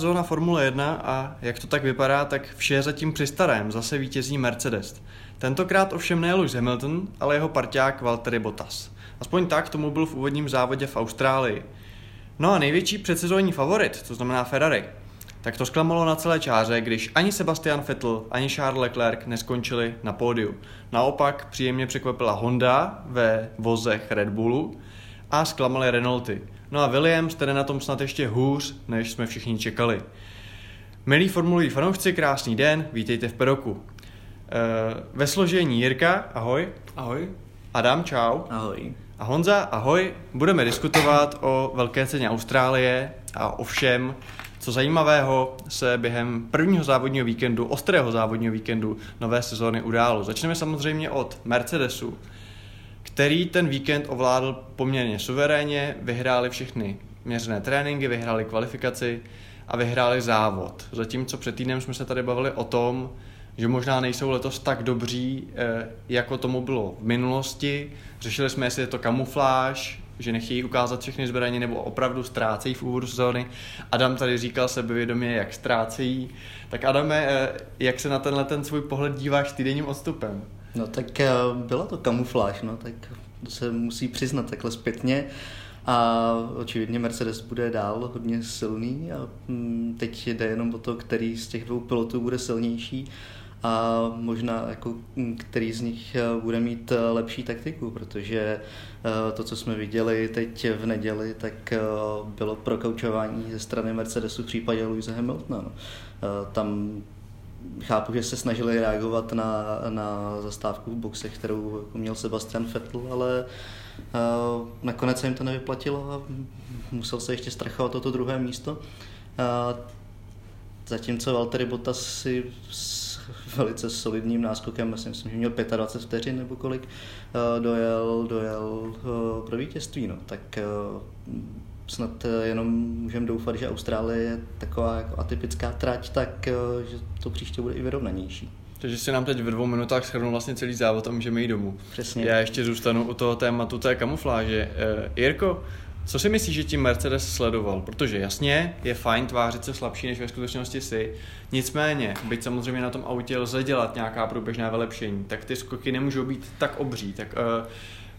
Sezóna Formule 1 a jak to tak vypadá, tak vše je zatím při starém, zase vítězí Mercedes. Tentokrát ovšem ne Lewis Hamilton, ale jeho parťák Valtteri Bottas. Aspoň tak tomu byl v úvodním závodě v Austrálii. No a největší předsezónní favorit, to znamená Ferrari, tak to zklamalo na celé čáře, když ani Sebastian Vettel, ani Charles Leclerc neskončili na pódiu. Naopak příjemně překvapila Honda ve vozech Red Bullu a zklamali Renaulty. No a Williams tedy na tom snad ještě hůř, než jsme všichni čekali. Milí formuloví fanoušci, krásný den, vítejte v Peroku. E, ve složení Jirka, ahoj. Ahoj. Adam, čau. Ahoj. A Honza, ahoj. Budeme diskutovat o velké ceně Austrálie a o všem, co zajímavého se během prvního závodního víkendu, ostrého závodního víkendu nové sezóny událo. Začneme samozřejmě od Mercedesu, který ten víkend ovládl poměrně suverénně, vyhráli všechny měřené tréninky, vyhráli kvalifikaci a vyhráli závod. Zatímco před týdnem jsme se tady bavili o tom, že možná nejsou letos tak dobří, eh, jako tomu bylo v minulosti. Řešili jsme, jestli je to kamufláž, že nechtějí ukázat všechny zbraně nebo opravdu ztrácejí v úvodu sezóny. Adam tady říkal sebevědomě, jak ztrácejí. Tak Adame, eh, jak se na tenhle ten svůj pohled díváš týdenním odstupem? No tak eh, byla to kamufláž, no tak to se musí přiznat takhle zpětně. A očividně Mercedes bude dál hodně silný a mm, teď jde jenom o to, který z těch dvou pilotů bude silnější a možná jako mm, který z nich eh, bude mít eh, lepší taktiku, protože to, co jsme viděli teď v neděli, tak bylo prokaučování ze strany Mercedesu v případě Louise Hamiltona. No. Tam chápu, že se snažili reagovat na, na zastávku v boxech, kterou měl Sebastian Vettel, ale uh, nakonec se jim to nevyplatilo a musel se ještě strachovat o to druhé místo. Uh, zatímco Valtteri Bottas si s velice solidním náskokem, myslím, že měl 25 vteřin nebo kolik, uh, dojel, dojel uh, pro vítězství. No. Tak uh, snad eh, jenom můžeme doufat, že Austrálie je taková jako atypická trať, tak eh, že to příště bude i vyrovnanější. Takže si nám teď ve dvou minutách shrnul vlastně celý závod a můžeme jít domů. Přesně. Já ještě zůstanu u toho tématu té kamufláže. Uh, Jirko, co si myslíš, že tím Mercedes sledoval? Protože jasně, je fajn tvářit se slabší, než ve skutečnosti si. Nicméně, byť samozřejmě na tom autě lze dělat nějaká průběžná vylepšení, tak ty skoky nemůžou být tak obří. Tak uh,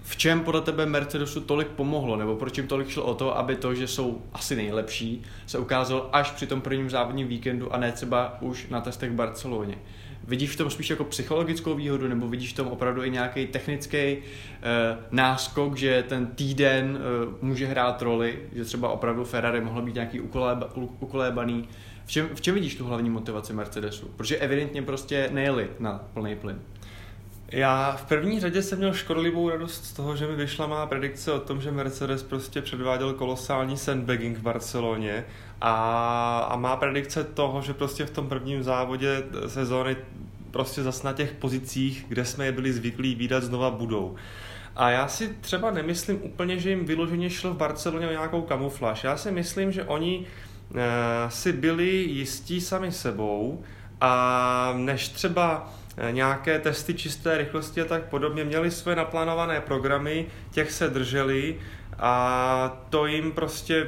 v čem podle tebe Mercedesu tolik pomohlo, nebo proč jim tolik šlo o to, aby to, že jsou asi nejlepší, se ukázalo až při tom prvním závodním víkendu a ne třeba už na testech v Barceloně? Vidíš v tom spíš jako psychologickou výhodu, nebo vidíš v tom opravdu i nějaký technický e, náskok, že ten týden e, může hrát roli, že třeba opravdu Ferrari mohlo být nějaký ukoléba, ukolébaný. V čem, v čem vidíš tu hlavní motivaci Mercedesu? Protože evidentně prostě nejeli na plný plyn. Já v první řadě jsem měl škodlivou radost z toho, že mi vyšla má predikce o tom, že Mercedes prostě předváděl kolosální sandbagging v Barceloně a, a má predikce toho, že prostě v tom prvním závodě sezóny prostě zas na těch pozicích, kde jsme je byli zvyklí výdat, znova budou. A já si třeba nemyslím úplně, že jim vyloženě šlo v Barceloně o nějakou kamufláž. Já si myslím, že oni e, si byli jistí sami sebou a než třeba nějaké testy čisté rychlosti a tak podobně, měli své naplánované programy, těch se drželi a to jim prostě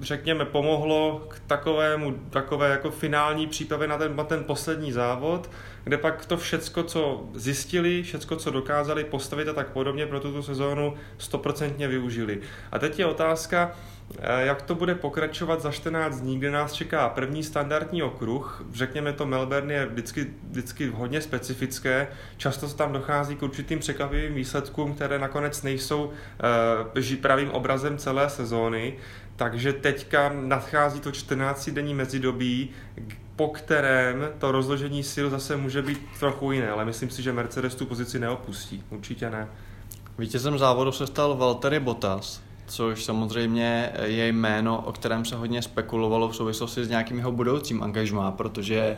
řekněme, pomohlo k takovému, takové jako finální přípravě na ten, na ten poslední závod, kde pak to všecko, co zjistili, všecko, co dokázali postavit a tak podobně pro tuto sezónu, stoprocentně využili. A teď je otázka, Eh, jak to bude pokračovat za 14 dní, kde nás čeká první standardní okruh. Řekněme to, Melbourne je vždycky, vždycky hodně specifické. Často se tam dochází k určitým překvapivým výsledkům, které nakonec nejsou uh, pravým obrazem celé sezóny. Takže teďka nadchází to 14-denní mezidobí, po kterém to rozložení sil zase může být trochu jiné, ale myslím si, že Mercedes tu pozici neopustí. Určitě ne. Vítězem závodu se stal Valtteri Bottas což samozřejmě je jméno, o kterém se hodně spekulovalo v souvislosti s nějakým jeho budoucím angažmá, protože eh,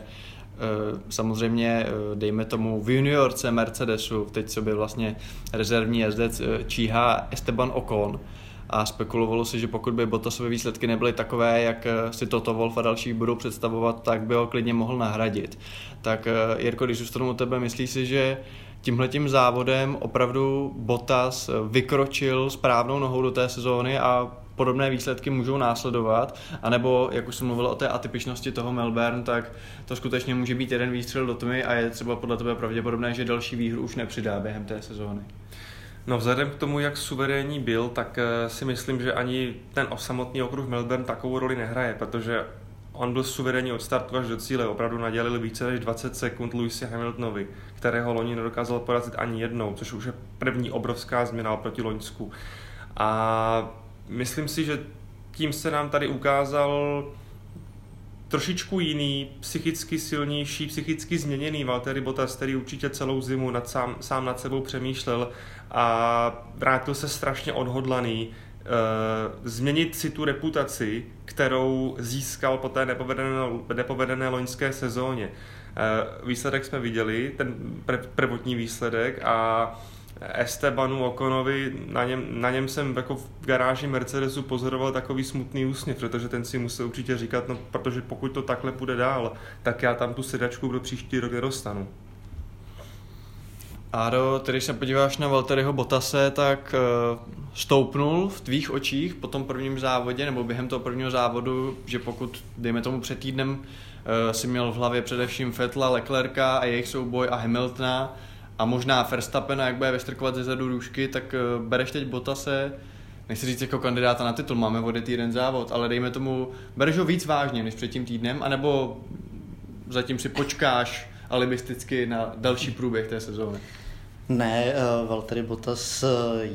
samozřejmě, eh, dejme tomu, v juniorce Mercedesu, teď co by vlastně rezervní jezdec eh, číhá Esteban Ocon, a spekulovalo se, že pokud by Bottasové výsledky nebyly takové, jak si Toto Wolf a další budou představovat, tak by ho klidně mohl nahradit. Tak Jirko, když zůstanu u tebe, myslíš si, že tímhletím závodem opravdu Bottas vykročil správnou nohou do té sezóny a podobné výsledky můžou následovat, anebo, jak už jsem mluvil o té atypičnosti toho Melbourne, tak to skutečně může být jeden výstřel do tmy a je třeba podle tebe pravděpodobné, že další výhru už nepřidá během té sezóny. No vzhledem k tomu, jak suverénní byl, tak eh, si myslím, že ani ten samotný okruh Melbourne takovou roli nehraje, protože on byl suverénní od startu až do cíle, opravdu nadělil více než 20 sekund Louisi Hamiltonovi, kterého loni nedokázal porazit ani jednou, což už je první obrovská změna oproti Loňsku. A myslím si, že tím se nám tady ukázal trošičku jiný, psychicky silnější, psychicky změněný Valtteri Bottas, který určitě celou zimu nad sám, sám nad sebou přemýšlel a vrátil se strašně odhodlaný uh, změnit si tu reputaci, kterou získal po té nepovedené, nepovedené loňské sezóně. Uh, výsledek jsme viděli, ten pr- prvotní výsledek a Estebanu Okonovi, na něm, na něm jsem jako v garáži Mercedesu pozoroval takový smutný úsměv, protože ten si musel určitě říkat, no protože pokud to takhle půjde dál, tak já tam tu sedačku pro příští rok nedostanu. Áro, tedy když se podíváš na Valtteriho Botase, tak uh, stoupnul v tvých očích po tom prvním závodě, nebo během toho prvního závodu, že pokud, dejme tomu před týdnem, uh, si měl v hlavě především Fetla, Leclerca a jejich souboj a Hamiltona, a možná Verstappena, jak bude vystrkovat ze zadu růžky, tak uh, bereš teď Botase, nechci říct jako kandidáta na titul, máme vodit jeden závod, ale dejme tomu, bereš ho víc vážně než před tím týdnem, anebo zatím si počkáš alibisticky na další průběh té sezóny? Ne, uh, Valtteri Bottas uh,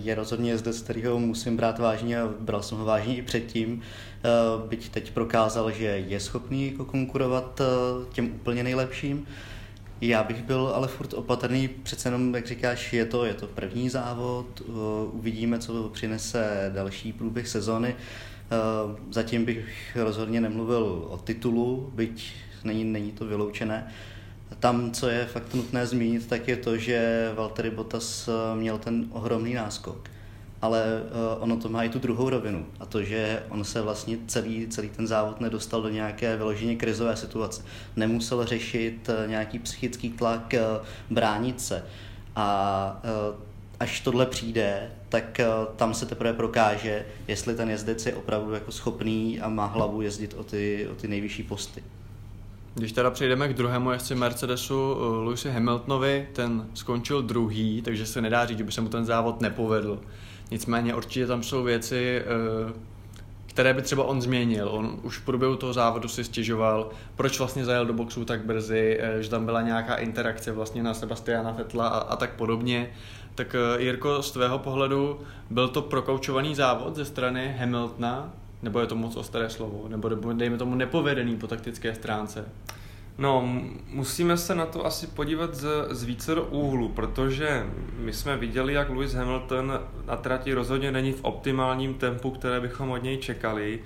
je rozhodně jezdec, kterýho musím brát vážně a bral jsem ho vážně i předtím. Uh, byť teď prokázal, že je schopný jako konkurovat těm úplně nejlepším. Já bych byl ale furt opatrný, přece jenom, jak říkáš, je to, je to první závod, uvidíme, co přinese další průběh sezony. Zatím bych rozhodně nemluvil o titulu, byť není, není to vyloučené. Tam, co je fakt nutné zmínit, tak je to, že Valtteri Bottas eh, měl ten ohromný náskok. Ale uh, ono to má i tu druhou rovinu. A to, že on se vlastně celý, celý ten závod nedostal do nějaké vyloženě krizové situace. Nemusel řešit uh, nějaký psychický tlak, bránit se. A až tohle přijde, tak tam se teprve prokáže, jestli ten jezdec je opravdu jako schopný a má hlavu jezdit o ty, o ty nejvyšší posty. Když teda přejdeme k druhému jezdci Mercedesu, uh, Lewisi Hamiltonovi, ten skončil druhý, takže se nedá říct, že by se mu ten závod nepovedl. Nicméně určitě tam jsou věci, uh, které by třeba on změnil. On už v průběhu toho závodu si stěžoval, proč vlastně zajel do boxu tak brzy, uh, že tam byla nějaká interakce vlastně na Sebastiana Fetla a, a tak podobně. Tak Jirko, z tvého pohledu byl to prokaučovaný závod ze strany Hamiltona, nebo je to moc ostré slovo? Nebo dejme tomu nepovedený po taktické stránce? No, musíme se na to asi podívat z, z více do úhlu, protože my jsme viděli, jak Lewis Hamilton na trati rozhodně není v optimálním tempu, které bychom od něj čekali.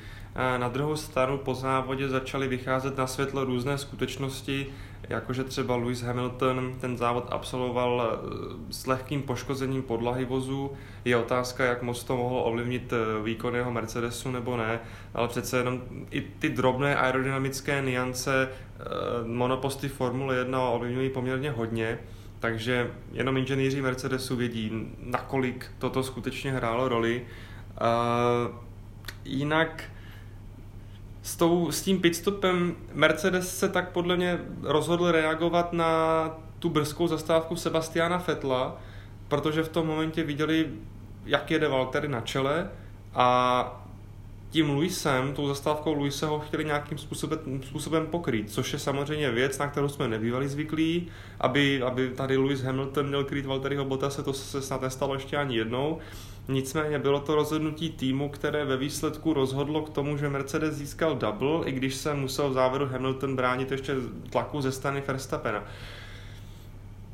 Na druhou stranu po závodě začaly vycházet na světlo různé skutečnosti, jakože třeba Lewis Hamilton ten závod absolvoval eh, s lehkým poškozením podlahy vozu. Je otázka, jak moc to mohlo ovlivnit eh, výkon jeho Mercedesu nebo ne, ale přece jenom i ty drobné aerodynamické niance eh, monoposty Formule 1 ovlivňují poměrně hodně. Takže jenom inženýři Mercedesu vědí, nakolik toto skutečně hrálo roli. Uh, jinak s, tou, s tím pitstopem Mercedes se tak podle mě rozhodl reagovat na tu brzkou zastávku Sebastiana Fetla, protože v tom momentě viděli, jak jede Valtteri na čele a tím Luisem, tou zastávkou Luise ho chtěli nějakým způsobem, způsobem pokrýt, což je samozřejmě věc, na kterou jsme nebývali zvyklí, aby, aby tady Lewis Hamilton měl krýt Valtteriho Bottase, to se snad nestalo ještě ani jednou. Nicméně bylo to rozhodnutí týmu, které ve výsledku rozhodlo k tomu, že Mercedes získal double, i když se musel v závěru Hamilton bránit ještě tlaku ze strany Verstappena.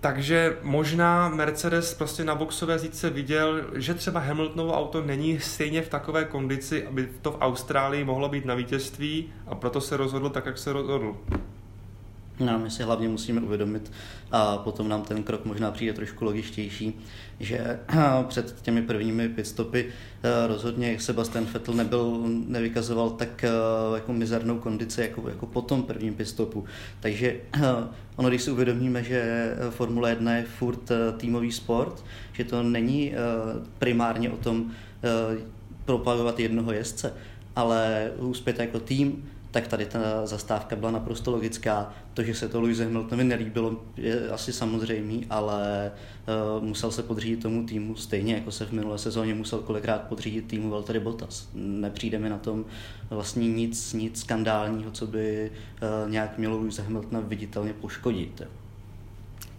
Takže možná Mercedes prostě na boxové zítce viděl, že třeba Hamiltonovo auto není stejně v takové kondici, aby to v Austrálii mohlo být na vítězství a proto se rozhodl tak, jak se rozhodl. No, my si hlavně musíme uvědomit, a potom nám ten krok možná přijde trošku logičtější, že před těmi prvními pitstopy eh, rozhodně Sebastian Vettel nebyl, nevykazoval tak eh, jako mizernou kondici jako, jako po tom prvním pitstopu. Takže eh, ono, když si uvědomíme, že Formule 1 je furt týmový sport, že to není primárně o tom, propagovat jednoho jezdce, ale uspět jako tým, tak tady ta zastávka byla naprosto logická. To, že se to Louise Hamiltonovi nelíbilo, je asi samozřejmý, ale uh, musel se podřídit tomu týmu stejně, jako se v minulé sezóně musel kolikrát podřídit týmu Valtteri Bottas. Nepřijde mi na tom vlastně nic, nic skandálního, co by uh, nějak mělo Louise Hamiltona viditelně poškodit.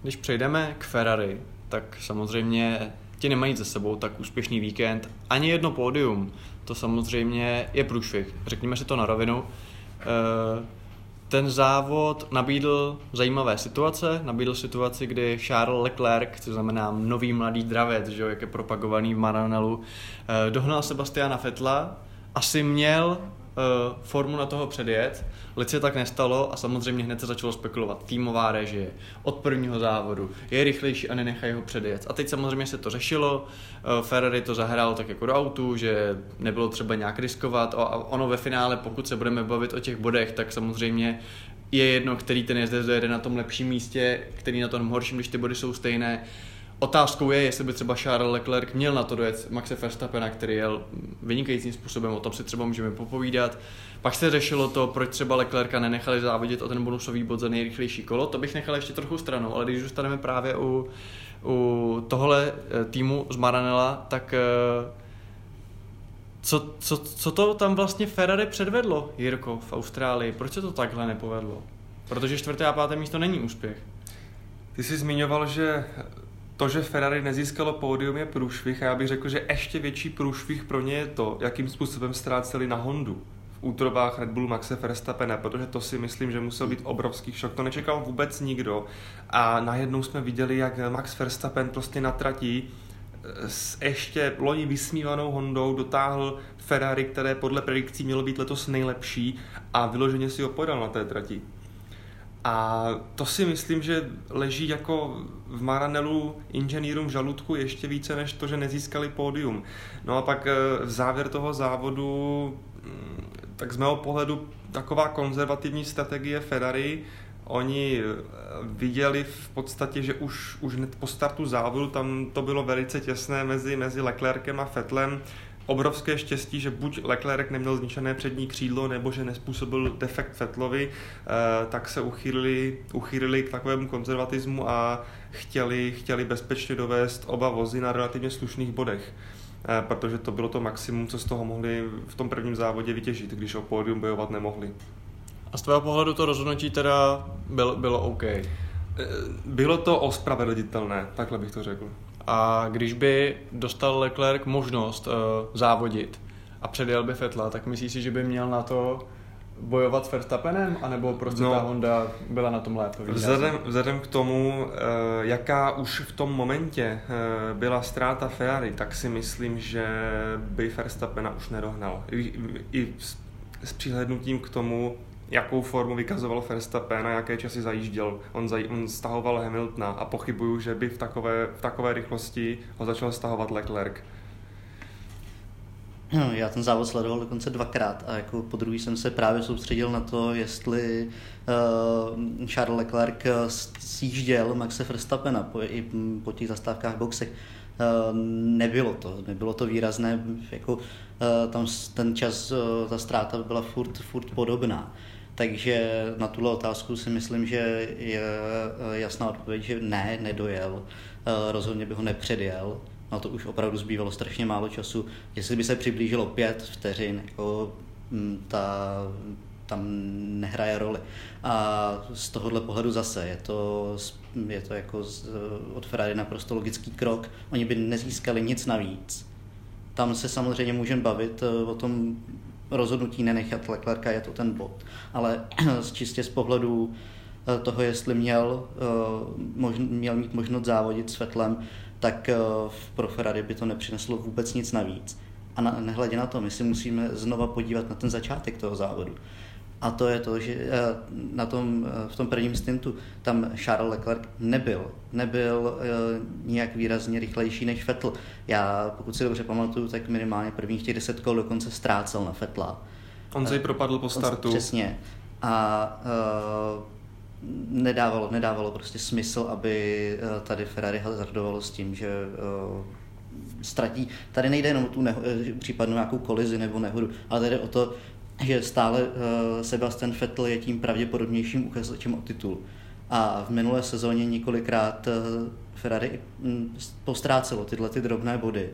Když přejdeme k Ferrari, tak samozřejmě ti nemají za sebou tak úspěšný víkend, ani jedno pódium. To samozřejmě je průšvih. Řekněme si to na rovinu. Eh, ten závod nabídl zajímavé situace. Nabídl situaci, kdy Charles Leclerc, což znamená nový mladý dravec, že jo, jak je propagovaný v Maranelu, eh, dohnal Sebastiana Fetla. Asi měl uh, formu na toho předjet. Lid se tak nestalo a samozřejmě hned se začalo spekulovat. Týmová režie od prvního závodu je rychlejší a nenechají ho předjet. A teď samozřejmě se to řešilo. Uh, Ferrari to zahrálo tak jako do autu, že nebylo třeba nějak riskovat. A ono ve finále, pokud se budeme bavit o těch bodech, tak samozřejmě je jedno, který ten jezdec dojede na tom lepším místě, který na tom horším, když ty body jsou stejné. Otázkou je, jestli by třeba Charles Leclerc měl na to dojet Maxe Verstappena, který jel vynikajícím způsobem, o tom si třeba můžeme popovídat. Pak se řešilo to, proč třeba Leclerca nenechali závodit o ten bonusový bod za nejrychlejší kolo, to bych nechal ještě trochu stranou, ale když zůstaneme právě u, u tohle eh, týmu z Maranela, tak eh, co, co, co to tam vlastně Ferrari předvedlo, Jirko, v Austrálii? Proč se to takhle nepovedlo? Protože čtvrté a páté místo není úspěch. Ty jsi zmiňoval, že to, že Ferrari nezískalo pódium, je průšvih a já bych řekl, že ještě větší průšvih pro ně je to, jakým způsobem ztráceli na Hondu v útrobách Red Bullu Maxe Verstappena, protože to si myslím, že musel být obrovský šok. To nečekal vůbec nikdo a najednou jsme viděli, jak Max Verstappen prostě na trati eh, s ještě loni vysmívanou Hondou dotáhl Ferrari, které podle predikcí mělo být letos nejlepší a vyloženě si ho podal na té trati. A to si myslím, že leží jako v Maranelu inženýrům v žaludku ještě více než to, že nezískali pódium. No a pak eh, v závěr toho závodu, mm, tak z mého pohledu taková konzervativní strategie Ferrari, oni eh, viděli v podstatě, že už, už hned po startu závodu tam to bylo velice těsné mezi, mezi Leclerkem a Fettlem obrovské štěstí, že buď Leclerc neměl zničené přední křídlo, nebo že nespůsobil defekt Fettlovi, eh, tak se uchýlili, uchýlili k takovému konzervatismu a chtěli, chtěli bezpečně dovést oba vozy na relativně slušných bodech eh, protože to bylo to maximum, co z toho mohli v tom prvním závodě vytěžit, když o pódium bojovat nemohli. A z tvého pohledu to rozhodnutí teda bylo, bylo OK? Eh, bylo to ospravedlnitelné, takhle bych to řekl. A když by dostal Leclerc možnost uh, závodit a předjel by Fetla, tak myslíš si, že by měl na to bojovat s Verstappenem, anebo prostě no, ta Honda byla na tom lépe? Vzhledem, vzhledem k tomu, uh, jaká už v tom momentě uh, byla ztráta Ferrari, tak si myslím, že by Verstappena už nedohnal. I, i s, s přihlednutím k tomu, jakou formu vykazoval Verstappen a jaké časy zajížděl. On, zaj, on stahoval Hamiltona a pochybuju, že by v takové, v takové rychlosti ho začal stahovat Leclerc. No, já ten závod sledoval dokonce dvakrát a jako po druhý jsem se právě soustředil na to, jestli uh, Charles Leclerc sjížděl Maxe Verstappena po, i po těch zastávkách boxech. Uh, nebylo to, nebylo to výrazné, jako uh, tam ten čas, uh, ta ztráta byla furt, furt podobná. Takže na tuhle otázku si myslím, že je eh, jasná odpověď, že ne, nedojel. Eh, rozhodně by ho nepředjel. Na to už opravdu zbývalo strašně málo času. Jestli by se přiblížilo pět vteřin, jako mm, ta, tam nehraje roli. A z tohohle pohledu zase je to, je to jako z, od Ferrari naprosto logický krok. Oni by nezískali nic navíc. Tam se samozřejmě můžeme bavit eh, o tom, rozhodnutí nenechat Leclerca je to ten bod. Ale čistě z pohledu eh, toho, jestli měl, eh, měl mít možnost závodit s Fetlem, tak eh, pro Ferrari by to nepřineslo vůbec nic navíc. A na, nehledě na to, my si musíme znova podívat na ten začátek toho závodu. A to je to, že eh, na tom, eh, v tom prvním stintu tam Charles Leclerc nebyl. Nebyl eh, nijak výrazně rychlejší než Vettel. Já, pokud si dobře pamatuju, tak minimálně prvních těch deset kol dokonce ztrácel na Vettela. On se propadl po startu. Přesně. A nedávalo, nedávalo prostě smysl, aby tady Ferrari hazardovalo s tím, že ztratí. Tady nejde jenom o tu neho, případnou nějakou kolizi nebo nehodu, ale tady o to, že stále uh, Sebastian Vettel je tím pravděpodobnějším uchazečem o titul. A v minulé sezóně několikrát uh, Ferrari mm, postrácelo tyhle ty drobné body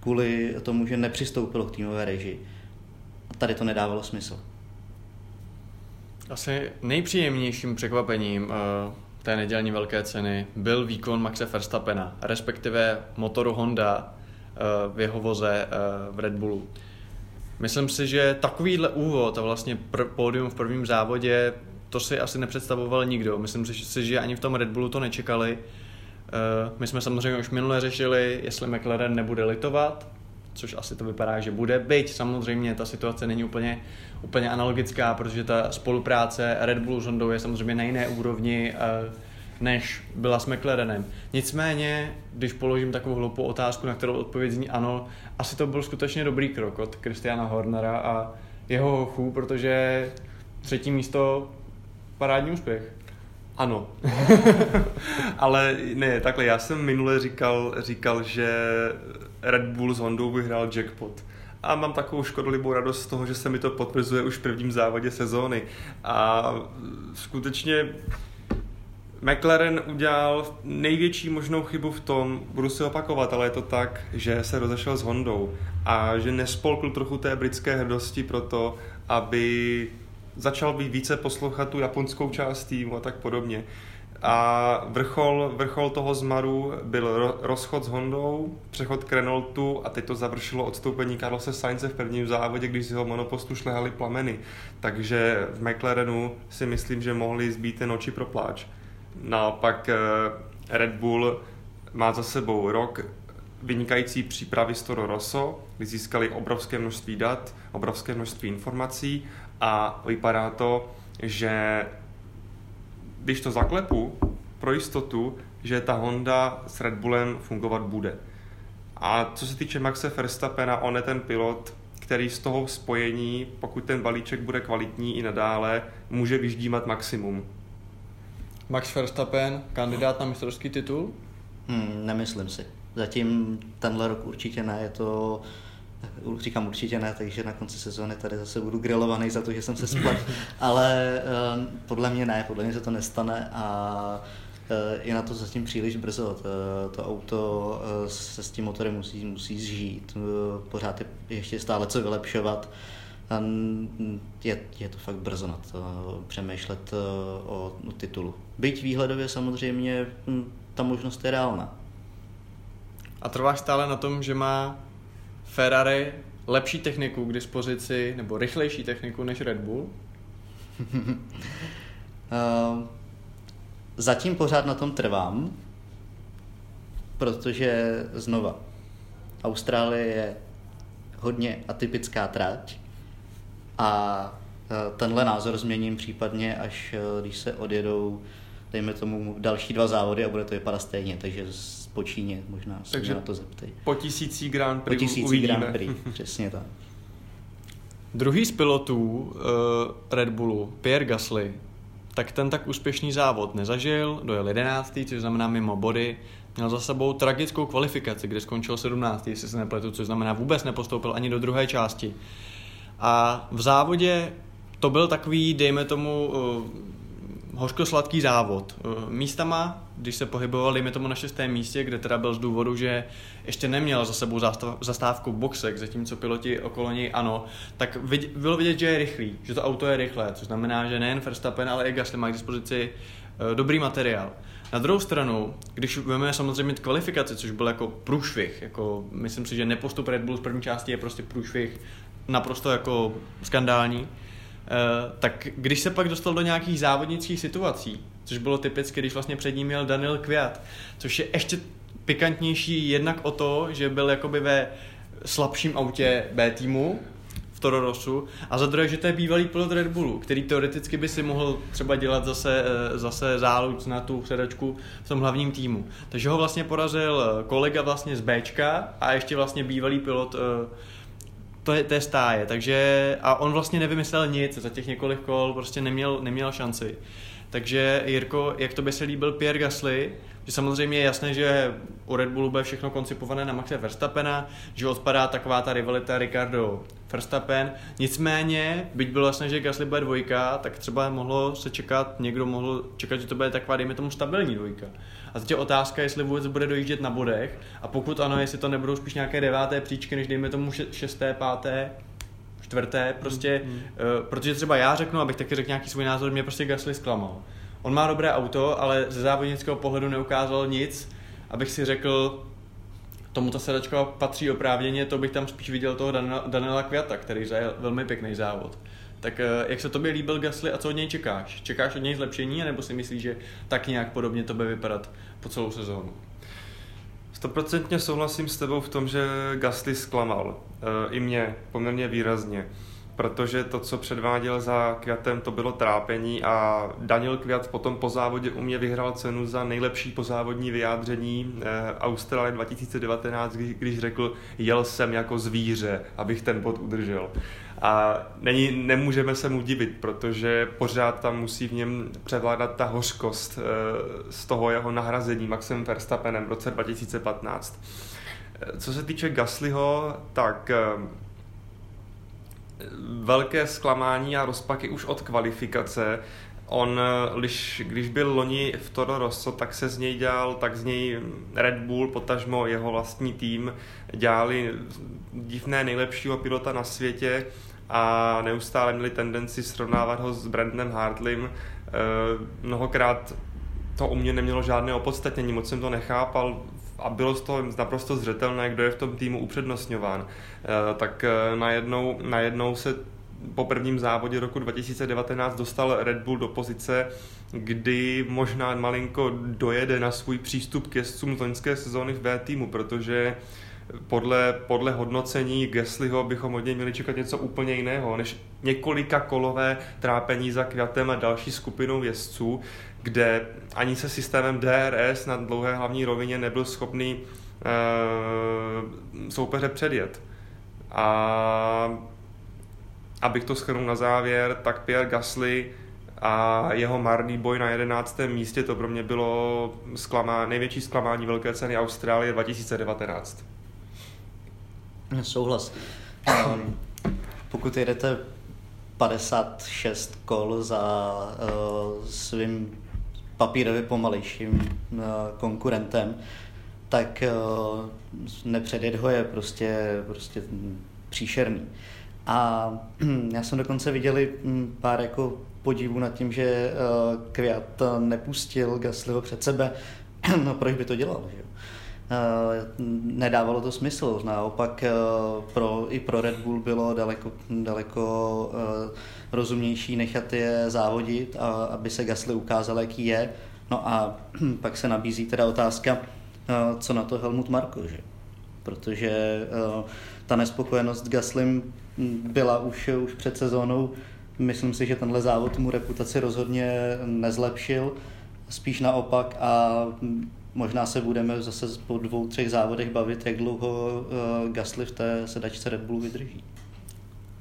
kvůli tomu, že nepřistoupilo k týmové režii. A tady to nedávalo smysl. Asi nejpříjemnějším překvapením uh, té nedělní velké ceny byl výkon Maxe Verstappena, respektive motoru Honda v jeho voze v Red Bullu. Myslím si, že takovýhle úvod a vlastně pr- pódium v prvním závodě, to si asi nepředstavoval nikdo. Myslím si, že ani v tom Red Bullu to nečekali. My jsme samozřejmě už minule řešili, jestli McLaren nebude litovat, což asi to vypadá, že bude. Byť samozřejmě ta situace není úplně, úplně analogická, protože ta spolupráce Red Bullu s Hondou je samozřejmě na jiné úrovni, eh, než byla s McLarenem. Nicméně, když položím takovou hloupou otázku, na kterou odpověď zní ano, asi to byl skutečně dobrý krok od Christiana Hornera a jeho hochů, protože třetí místo parádní úspěch. Ano. Ale ne, takhle, já jsem minule říkal, říkal, že Red Bull s Hondou vyhrál jackpot. A mám takovou škodolibou radost z toho, že se mi to potvrzuje už v prvním závodě sezóny. A skutečně McLaren udělal největší možnou chybu v tom, budu si opakovat, ale je to tak, že se rozešel s Hondou a že nespolkl trochu té britské hrdosti pro to, aby začal být více poslouchat tu japonskou část týmu a tak podobně. A vrchol, vrchol toho zmaru byl rozchod s Hondou, přechod k Renaultu a teď to završilo odstoupení Carlose Sainze v prvním závodě, když z jeho monopostu šlehaly plameny. Takže v McLarenu si myslím, že mohli zbít ten oči pro pláč. Naopak eh, Red Bull má za sebou rok vynikající přípravy z Toro Rosso, kdy získali obrovské množství dat, obrovské množství informací a vypadá to, že když to zaklepu pro jistotu, že ta Honda s Red Bullem fungovat bude. A co se týče Maxe Verstappena, on je ten pilot, který z toho spojení, pokud ten balíček bude kvalitní i nadále, může vyždímat maximum. Max Verstappen, kandidát na mistrovský titul? Hmm, nemyslím si. Zatím tenhle rok určitě ne, je to říkám určitě ne, takže na konci sezóny tady zase budu grilovaný za to, že jsem se splet, ale uh, podle mě ne, podle mě se to nestane a uh, je na to zatím příliš brzo. To, to auto uh, se s tím motorem musí, musí zžít, pořád je ještě stále co vylepšovat. A je, je to fakt brzo na to přemýšlet o, o titulu. Byť výhledově samozřejmě hm, ta možnost je reálná. A trváš stále na tom, že má Ferrari lepší techniku k dispozici, nebo rychlejší techniku než Red Bull? uh, zatím pořád na tom trvám, protože znova, Austrálie je hodně atypická trať a eh, tenhle názor změním případně, až eh, když se odjedou, dejme tomu, další dva závody a bude to vypadat stejně, takže po Číně, možná se Takže na to zeptej. Po tisící Grand Prix Po tisící uvidíme. Grand Prix, přesně tak. Druhý z pilotů uh, Red Bullu, Pierre Gasly, tak ten tak úspěšný závod nezažil, dojel 11. což znamená mimo body, měl za sebou tragickou kvalifikaci, kde skončil 17. jestli se nepletu, což znamená vůbec nepostoupil ani do druhé části. A v závodě to byl takový, dejme tomu, uh, hořko-sladký závod. Eh, místama, když se pohyboval, dejme tomu na šestém místě, kde teda byl z důvodu, že ještě neměl za sebou zastávku boxek, zatímco piloti okolo něj ano, tak bylo vidět, že je rychlý, že to auto je rychlé, což znamená, že nejen Verstappen, ale i Gasly má k dispozici eh, dobrý materiál. Na druhou stranu, když vezmeme samozřejmě kvalifikaci, což byl jako průšvih, jako myslím si, že nepostup Red Bull z první části je prostě průšvih naprosto jako skandální, Eh, tak když se pak dostal do nějakých závodnických situací, což bylo typicky, když vlastně před ním měl Daniel Kviat, což je ještě pikantnější jednak o to, že byl jakoby ve slabším autě B týmu, v Toro Rossu, a za druhé, že to je bývalý pilot Red Bullu, který teoreticky by si mohl třeba dělat zase, eh, zase záluč na tu předačku v tom hlavním týmu. Takže ho vlastně porazil kolega vlastně z Bčka a ještě vlastně bývalý pilot to je, to je stáje, takže a on vlastně nevymyslel nic za těch několik kol, prostě neměl, neměl šanci. Takže Jirko, jak to by se líbil Pierre Gasly, že samozřejmě je jasné, že u Red Bullu bude všechno koncipované na Maxe Verstappena, že odpadá taková ta rivalita Ricardo Verstappen. Nicméně, byť bylo jasné, že Gasly bude dvojka, tak třeba mohlo se čekat, někdo mohl čekat, že to bude taková, dejme tomu, stabilní dvojka. A teď je otázka, jestli vůbec bude dojíždět na bodech a pokud ano, jestli to nebudou spíš nějaké deváté příčky, než dejme tomu šesté, páté, čtvrté, prostě, mm. Uh, protože třeba já řeknu, abych taky řekl nějaký svůj názor, mě prostě Gasly zklamal. On má dobré auto, ale ze závodnického pohledu neukázal nic, abych si řekl, tomu ta sedačka patří oprávněně, to bych tam spíš viděl toho Dan- Daniela Květa, který je velmi pěkný závod. Tak eh, jak se tobě líbil Gasly a co od něj čekáš? Čekáš od něj zlepšení, nebo si myslíš, že tak nějak podobně to bude vypadat po celou sezónu? Stoprocentně souhlasím s tebou v tom, že Gasly zklamal. E, I mě poměrně výrazně protože to, co předváděl za Květem, to bylo trápení a Daniel Květ potom po závodě u mě vyhrál cenu za nejlepší pozávodní vyjádření eh, Austrálie 2019, když, když řekl, jel jsem jako zvíře, abych ten bod udržel. A není, nemůžeme se mu divit, protože pořád tam musí v něm převládat ta hořkost eh, z toho jeho nahrazení Maxem Verstappenem v roce 2015. Eh, co se týče Gaslyho, tak velké zklamání a rozpaky už od kvalifikace. On, když, když byl loni v Toro Rosso, tak se z něj dělal, tak z něj Red Bull, potažmo jeho vlastní tým, dělali divné nejlepšího pilota na světě a neustále měli tendenci srovnávat ho s Brandnem Hartlim. Eh, mnohokrát to u mě nemělo žádné opodstatnění, moc jsem to nechápal a bylo z toho naprosto zřetelné, kdo je v tom týmu upřednostňován. Eh, tak eh, najednou, najednou se po prvním závodě roku 2019 dostal Red Bull do pozice, kdy možná malinko dojede na svůj přístup k jezdcům z loňské sezóny v B týmu, protože podle, podle hodnocení Gesliho bychom od něj měli čekat něco úplně jiného, než několika kolové trápení za květem a další skupinou jezdců, kde ani se systémem DRS na dlouhé hlavní rovině nebyl schopný uh, soupeře předjet. A abych to schrnul na závěr, tak Pierre Gasly a jeho marný boj na 11. místě to pro mě bylo zklamá, největší zklamání velké ceny Austrálie 2019. Souhlas. Um, pokud jedete 56 kol za uh, svým papírově pomalejším uh, konkurentem, tak uh, nepředjet ho je prostě, prostě příšerný. A já jsem dokonce viděl hm, pár jako podívů nad tím, že Květ nepustil Gaslyho před sebe. no proč by to dělal? Že? Eh, nedávalo to smysl. Naopak eh, pro, i pro Red Bull bylo daleko, daleko eh, rozumnější nechat je závodit, a, aby se Gasly ukázal, jaký je. No a pak se nabízí teda otázka, co na to Helmut Marko, že? Protože ta nespokojenost s Gaslym byla už, už před sezónou. Myslím si, že tenhle závod mu reputaci rozhodně nezlepšil, spíš naopak a Možná se budeme zase po dvou, třech závodech bavit, jak dlouho uh, Gasly v té sedačce Red Bullu vydrží.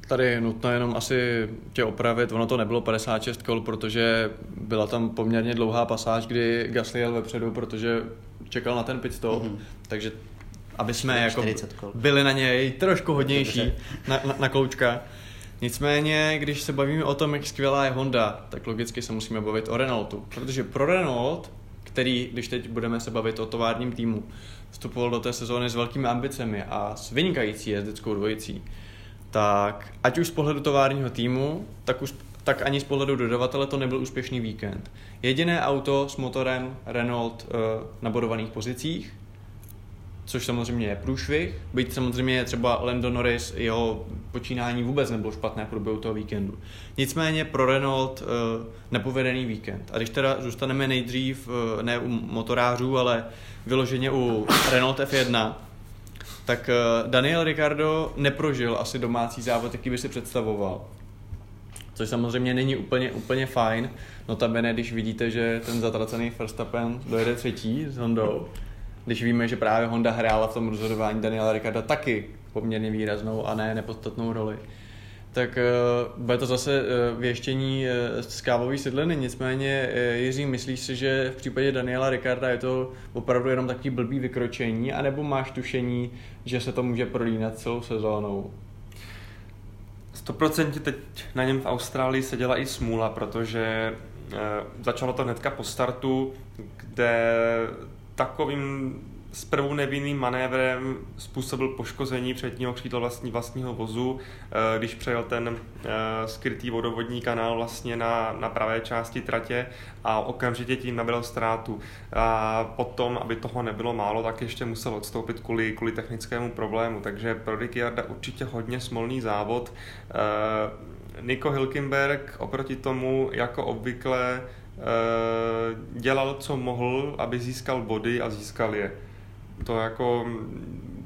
Tady je nutno jenom asi tě opravit, ono to nebylo 56 kol, protože byla tam poměrně dlouhá pasáž, kdy Gasly jel vepředu, protože čekal na ten pit stop, mm-hmm. takže aby jsme jako byli na něj trošku hodnější na, na, na kloučka. Nicméně, když se bavíme o tom, jak skvělá je Honda, tak logicky se musíme bavit o Renaultu, protože pro Renault který, když teď budeme se bavit o továrním týmu, vstupoval do té sezóny s velkými ambicemi a s vynikající jezdeckou dvojicí, tak ať už z pohledu továrního týmu, tak, už, tak ani z pohledu dodavatele to nebyl úspěšný víkend. Jediné auto s motorem Renault uh, na bodovaných pozicích, což samozřejmě je průšvih. Byť samozřejmě třeba Lando Norris, jeho počínání vůbec nebylo špatné v průběhu toho víkendu. Nicméně pro Renault uh, nepovedený víkend. A když teda zůstaneme nejdřív uh, ne u motorářů, ale vyloženě u Renault F1, tak uh, Daniel Ricardo neprožil asi domácí závod, jaký by si představoval. Což samozřejmě není úplně, úplně fajn. Notabene, když vidíte, že ten zatracený Verstappen dojede třetí s Hondou, když víme, že právě Honda hrála v tom rozhodování Daniela Ricarda taky poměrně výraznou a ne nepodstatnou roli. tak uh, bude to zase uh, věštění uh, z kávové sedliny. Nicméně, uh, Jiří, myslíš si, že v případě Daniela Ricarda je to opravdu jenom takový blbý vykročení, anebo máš tušení, že se to může prolínat celou sezónou? 100% teď na něm v Austrálii se dělá i smůla, protože začalo to hnedka po startu, kde takovým s prvou nevinným manévrem způsobil poškození předního křídla vlastní, vlastního vozu, eh, když přejel ten eh, skrytý vodovodní kanál vlastně na, na pravé části tratě a okamžitě tím nabil ztrátu. A potom, aby toho nebylo málo, tak ještě musel odstoupit kvůli, kvůli technickému problému, takže pro Ricciarda určitě hodně smolný závod. Eh, Nico Hilkenberg oproti tomu, jako obvykle, dělal, co mohl, aby získal body a získal je to jako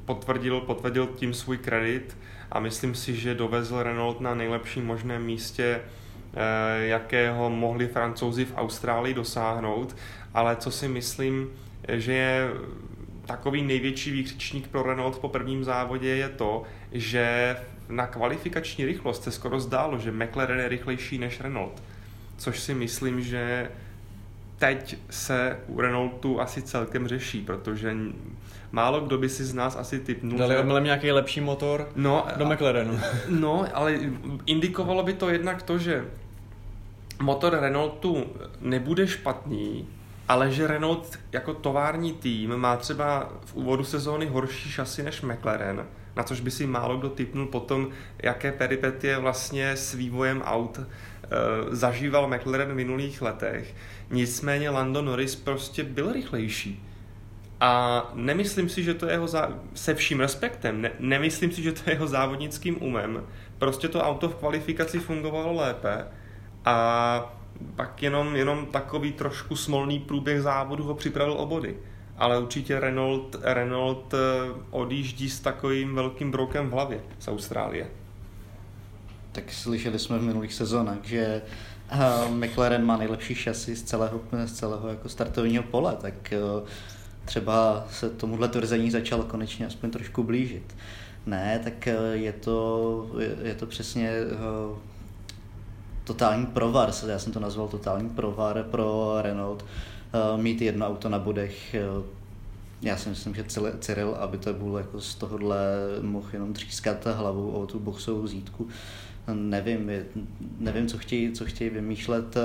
potvrdil, potvrdil tím svůj kredit a myslím si, že dovezl Renault na nejlepším možném místě, eh, jakého mohli francouzi v Austrálii dosáhnout, ale co si myslím, že je takový největší výkřičník pro Renault po prvním závodě je to, že na kvalifikační rychlost se skoro zdálo, že McLaren je rychlejší než Renault. Což si myslím, že teď se u Renaultu asi celkem řeší, protože málo kdo by si z nás asi typnul. Dali omylem nějaký lepší motor no, do McLarenu. No, ale indikovalo by to jednak to, že motor Renaultu nebude špatný, ale že Renault jako tovární tým má třeba v úvodu sezóny horší šasy než McLaren, na což by si málo kdo typnul potom, jaké peripetie vlastně s vývojem aut zažíval McLaren v minulých letech. Nicméně Lando Norris prostě byl rychlejší. A nemyslím si, že to je jeho zá... se vším respektem, ne, nemyslím si, že to je jeho závodnickým umem. Prostě to auto v kvalifikaci fungovalo lépe a pak jenom, jenom takový trošku smolný průběh závodu ho připravil o body. Ale určitě Renault, Renault eh, odjíždí s takovým velkým brokem v hlavě z Austrálie tak slyšeli jsme v minulých sezónách, že uh, McLaren má nejlepší šasy z celého, z celého jako startovního pole, tak uh, třeba se tomuhle tvrzení začalo konečně aspoň trošku blížit. Ne, tak uh, je to, je, to přesně totální provar, já jsem to nazval totální provar pro Renault, mít jedno auto na bodech, já si myslím, že Cyril, aby to byl jako z tohohle mohl jenom třískat hlavou o tu boxovou zítku, nevím, nevím, co chtějí, co chtějí vymýšlet. Eh,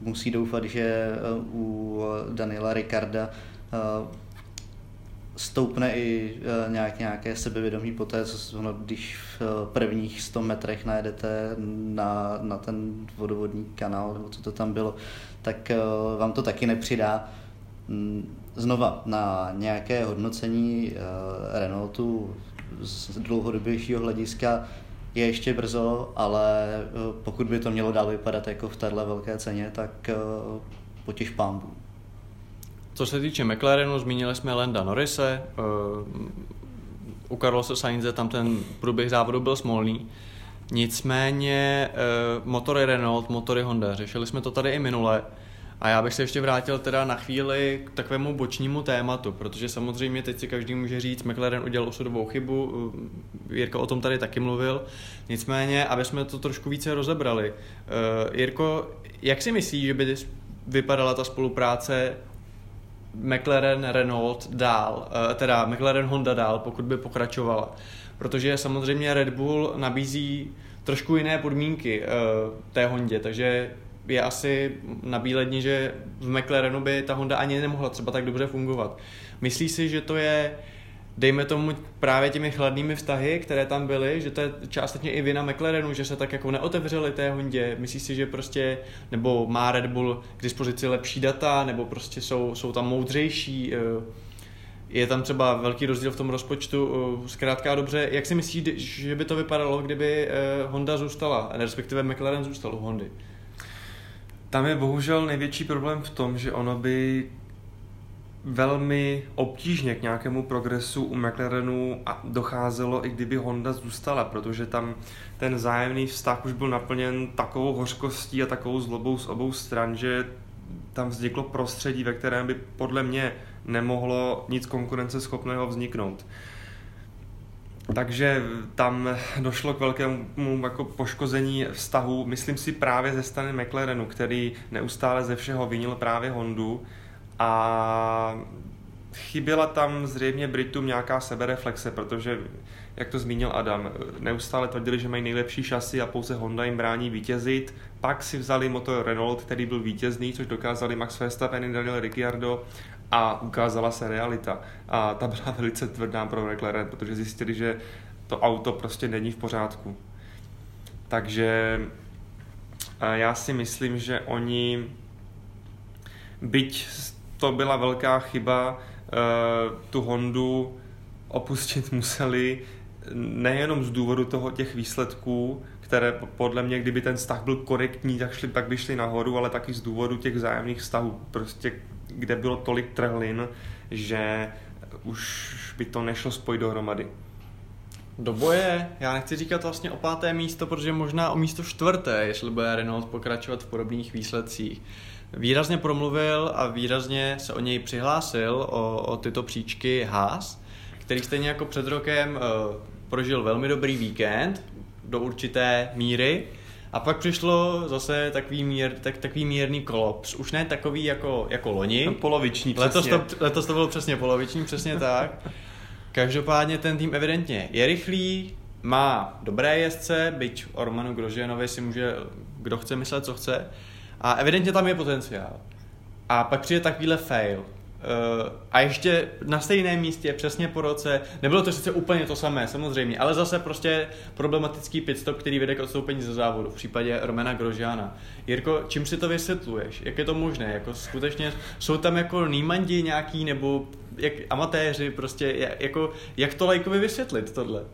musí doufat, že eh, u Daniela Ricarda eh, stoupne i nějak, nějaké sebevědomí poté, co, no, když v prvních 100 metrech najedete na, na ten vodovodní kanál, nebo co to tam bylo, tak vám to taky nepřidá. Mm, znova, na nějaké hodnocení Renaultu z dlouhodobějšího hlediska je ještě brzo, ale eh, pokud by to mělo dál vypadat jako v téhle velké ceně, tak eh, potěž pámbu. Co se týče McLarenu, zmínili jsme Lenda Norrise, eh, u Carlosa Sainze tam ten průběh závodu byl smolný, nicméně motory Renault, motory Honda, řešili jsme to tady i minule, a já bych se ještě vrátil teda na chvíli k takovému bočnímu tématu, protože samozřejmě teď si každý může říct, McLaren udělal osudovou chybu, Jirko o tom tady taky mluvil, nicméně, aby jsme to trošku více rozebrali. Uh, Jirko, jak si myslíš, že by vypadala ta spolupráce McLaren Renault dál, uh, teda McLaren Honda dál, pokud by pokračovala? Protože samozřejmě Red Bull nabízí trošku jiné podmínky té Hondě, takže je asi na bíledni, že v McLarenu by ta Honda ani nemohla třeba tak dobře fungovat. Myslíš si, že to je dejme tomu právě těmi chladnými vztahy, které tam byly, že to je částečně i vina McLarenu, že se tak jako neotevřeli té Hondě. Myslíš si, že prostě, nebo má Red Bull k dispozici lepší data, nebo prostě jsou, jsou tam moudřejší, eh, je tam třeba velký rozdíl v tom rozpočtu, eh, zkrátka dobře. Jak si myslíš, že by to vypadalo, kdyby eh, Honda zůstala, respektive McLaren zůstal u Hondy? Tam je bohužel největší problém v tom, že ono by velmi obtížně k nějakému progresu u McLarenu docházelo, i kdyby Honda zůstala, protože tam ten zájemný vztah už byl naplněn takovou hořkostí a takovou zlobou z obou stran, že tam vzniklo prostředí, ve kterém by podle mě nemohlo nic konkurenceschopného vzniknout. Takže tam došlo k velkému jako poškození vztahu, myslím si právě ze strany McLarenu, který neustále ze všeho vinil právě Hondu a chyběla tam zřejmě Britům nějaká sebereflexe, protože, jak to zmínil Adam, neustále tvrdili, že mají nejlepší šasy a pouze Honda jim brání vítězit. Pak si vzali motor Renault, který byl vítězný, což dokázali Max Verstappen i Daniel Ricciardo a ukázala se realita. A ta byla velice tvrdá pro McLaren, protože zjistili, že to auto prostě není v pořádku. Takže já si myslím, že oni, byť to byla velká chyba, eh, tu Hondu opustit museli nejenom z důvodu toho těch výsledků, které podle mě, kdyby ten vztah byl korektní, tak, šli, tak by šli nahoru, ale taky z důvodu těch vzájemných vztahů, prostě kde bylo tolik trhlin, že už by to nešlo spojit dohromady. Do boje, já nechci říkat vlastně o páté místo, protože možná o místo čtvrté, jestli bude Renault pokračovat v podobných výsledcích. Výrazně promluvil a výrazně se o něj přihlásil, o, o tyto příčky Haas, který stejně jako před rokem uh, prožil velmi dobrý víkend do určité míry, a pak přišlo zase takový, mír, tak, takový mírný kolops. Už ne takový jako, jako loni. Poloviční, přesně. Letos to, letos to bylo přesně poloviční, přesně tak. Každopádně ten tým evidentně je rychlý, má dobré jezdce, byť o Romanu Groženovi si může kdo chce myslet, co chce. A evidentně tam je potenciál. A pak přijde takovýhle fail. Uh, a ještě na stejném místě, přesně po roce, nebylo to sice úplně to samé, samozřejmě, ale zase prostě problematický pitstop, který vede k odstoupení ze závodu, v případě Romana Grožána. Jirko, čím si to vysvětluješ? Jak je to možné? Jako skutečně jsou tam jako nýmandi nějaký, nebo jak amatéři, prostě jako, jak to lajkovi vysvětlit tohle?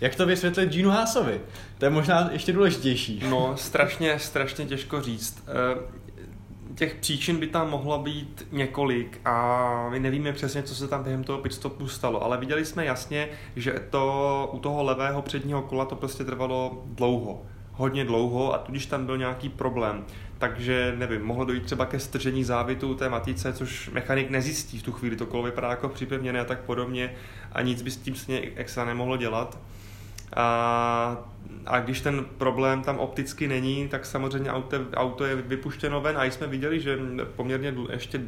Jak to vysvětlit Ginu Hásovi? To je možná ještě důležitější. No, strašně, strašně těžko říct. Těch příčin by tam mohlo být několik a my nevíme přesně, co se tam během toho pitstopu stalo, ale viděli jsme jasně, že to u toho levého předního kola to prostě trvalo dlouho hodně dlouho a tudíž tam byl nějaký problém. Takže nevím, mohlo dojít třeba ke stržení závitu té matice, což mechanik nezjistí v tu chvíli, to kolo vypadá jako připevněné a tak podobně a nic by s tím extra nemohlo dělat. A, a když ten problém tam opticky není, tak samozřejmě auto, auto je vypuštěno ven a jsme viděli, že poměrně ještě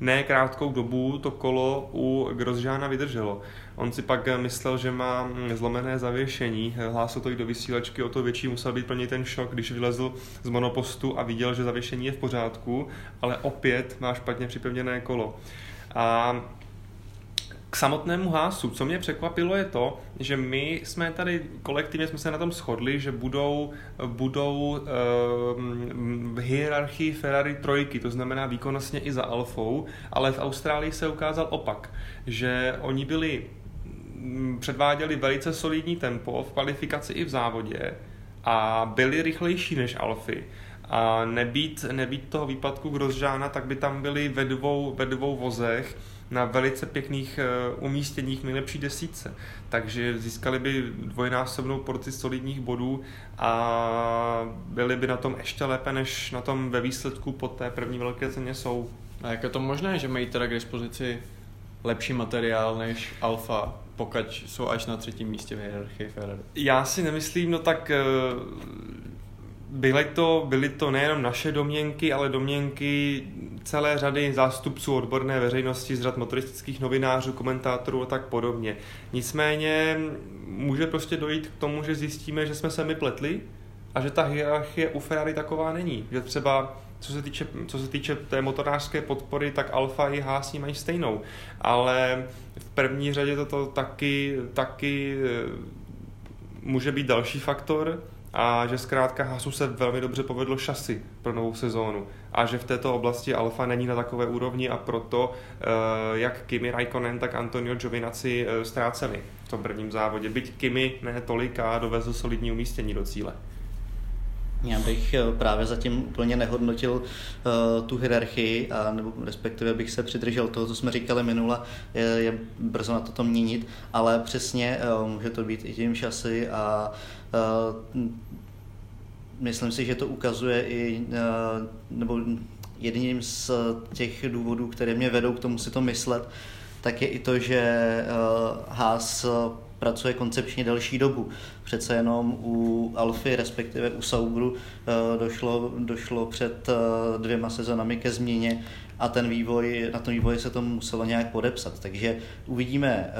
ne krátkou dobu to kolo u Grosžána vydrželo. On si pak myslel, že má zlomené zavěšení, hlásil to i do vysílačky, o to větší musel být pro něj ten šok, když vylezl z monopostu a viděl, že zavěšení je v pořádku, ale opět má špatně připevněné kolo. A k samotnému hásu, co mě překvapilo je to, že my jsme tady kolektivně jsme se na tom shodli, že budou, budou uh, v hierarchii Ferrari trojky, to znamená výkonnostně i za Alfou, ale v Austrálii se ukázal opak, že oni byli mm, předváděli velice solidní tempo v kvalifikaci i v závodě a byli rychlejší než Alfy. A nebýt, nebýt toho výpadku Grosžána, tak by tam byli ve dvou, ve dvou vozech na velice pěkných eh, umístěních nejlepší desítce. Takže získali by dvojnásobnou porci solidních bodů a byli by na tom ještě lépe, než na tom ve výsledku po té první velké ceně jsou. A jak je to možné, že mají teda k dispozici lepší materiál než Alfa, pokud jsou až na třetím místě v hierarchii Ferrari? Já si nemyslím, no tak eh, byly to, byly to nejenom naše domněnky, ale domněnky celé řady zástupců odborné veřejnosti z řad motoristických novinářů, komentátorů a tak podobně. Nicméně může prostě dojít k tomu, že zjistíme, že jsme se my pletli a že ta hierarchie u Ferrari taková není. Že třeba co se týče, co se týče té motorářské podpory, tak Alfa i Haas mají stejnou. Ale v první řadě toto taky, taky eh, může být další faktor, a že zkrátka Hasu se velmi dobře povedlo šasy pro novou sezónu a že v této oblasti Alfa není na takové úrovni a proto eh, jak Kimi Raikkonen, tak Antonio Giovinazzi eh, ztráceli v tom prvním závodě. Byť Kimi ne tolik a dovezl solidní umístění do cíle. Já bych eh, právě zatím úplně nehodnotil uh, tu hierarchii, a, nebo respektive bych se přidržel toho, co jsme říkali minule, je, je brzo na to, to měnit, ale přesně uh, může to být i tím šasy a uh, myslím si, že to ukazuje i, nebo jedním z těch důvodů, které mě vedou k tomu si to myslet, tak je i to, že Haas pracuje koncepčně delší dobu. Přece jenom u Alfy, respektive u Saubru, došlo, došlo před dvěma sezonami ke změně a ten vývoj, na tom vývoji se to muselo nějak podepsat. Takže uvidíme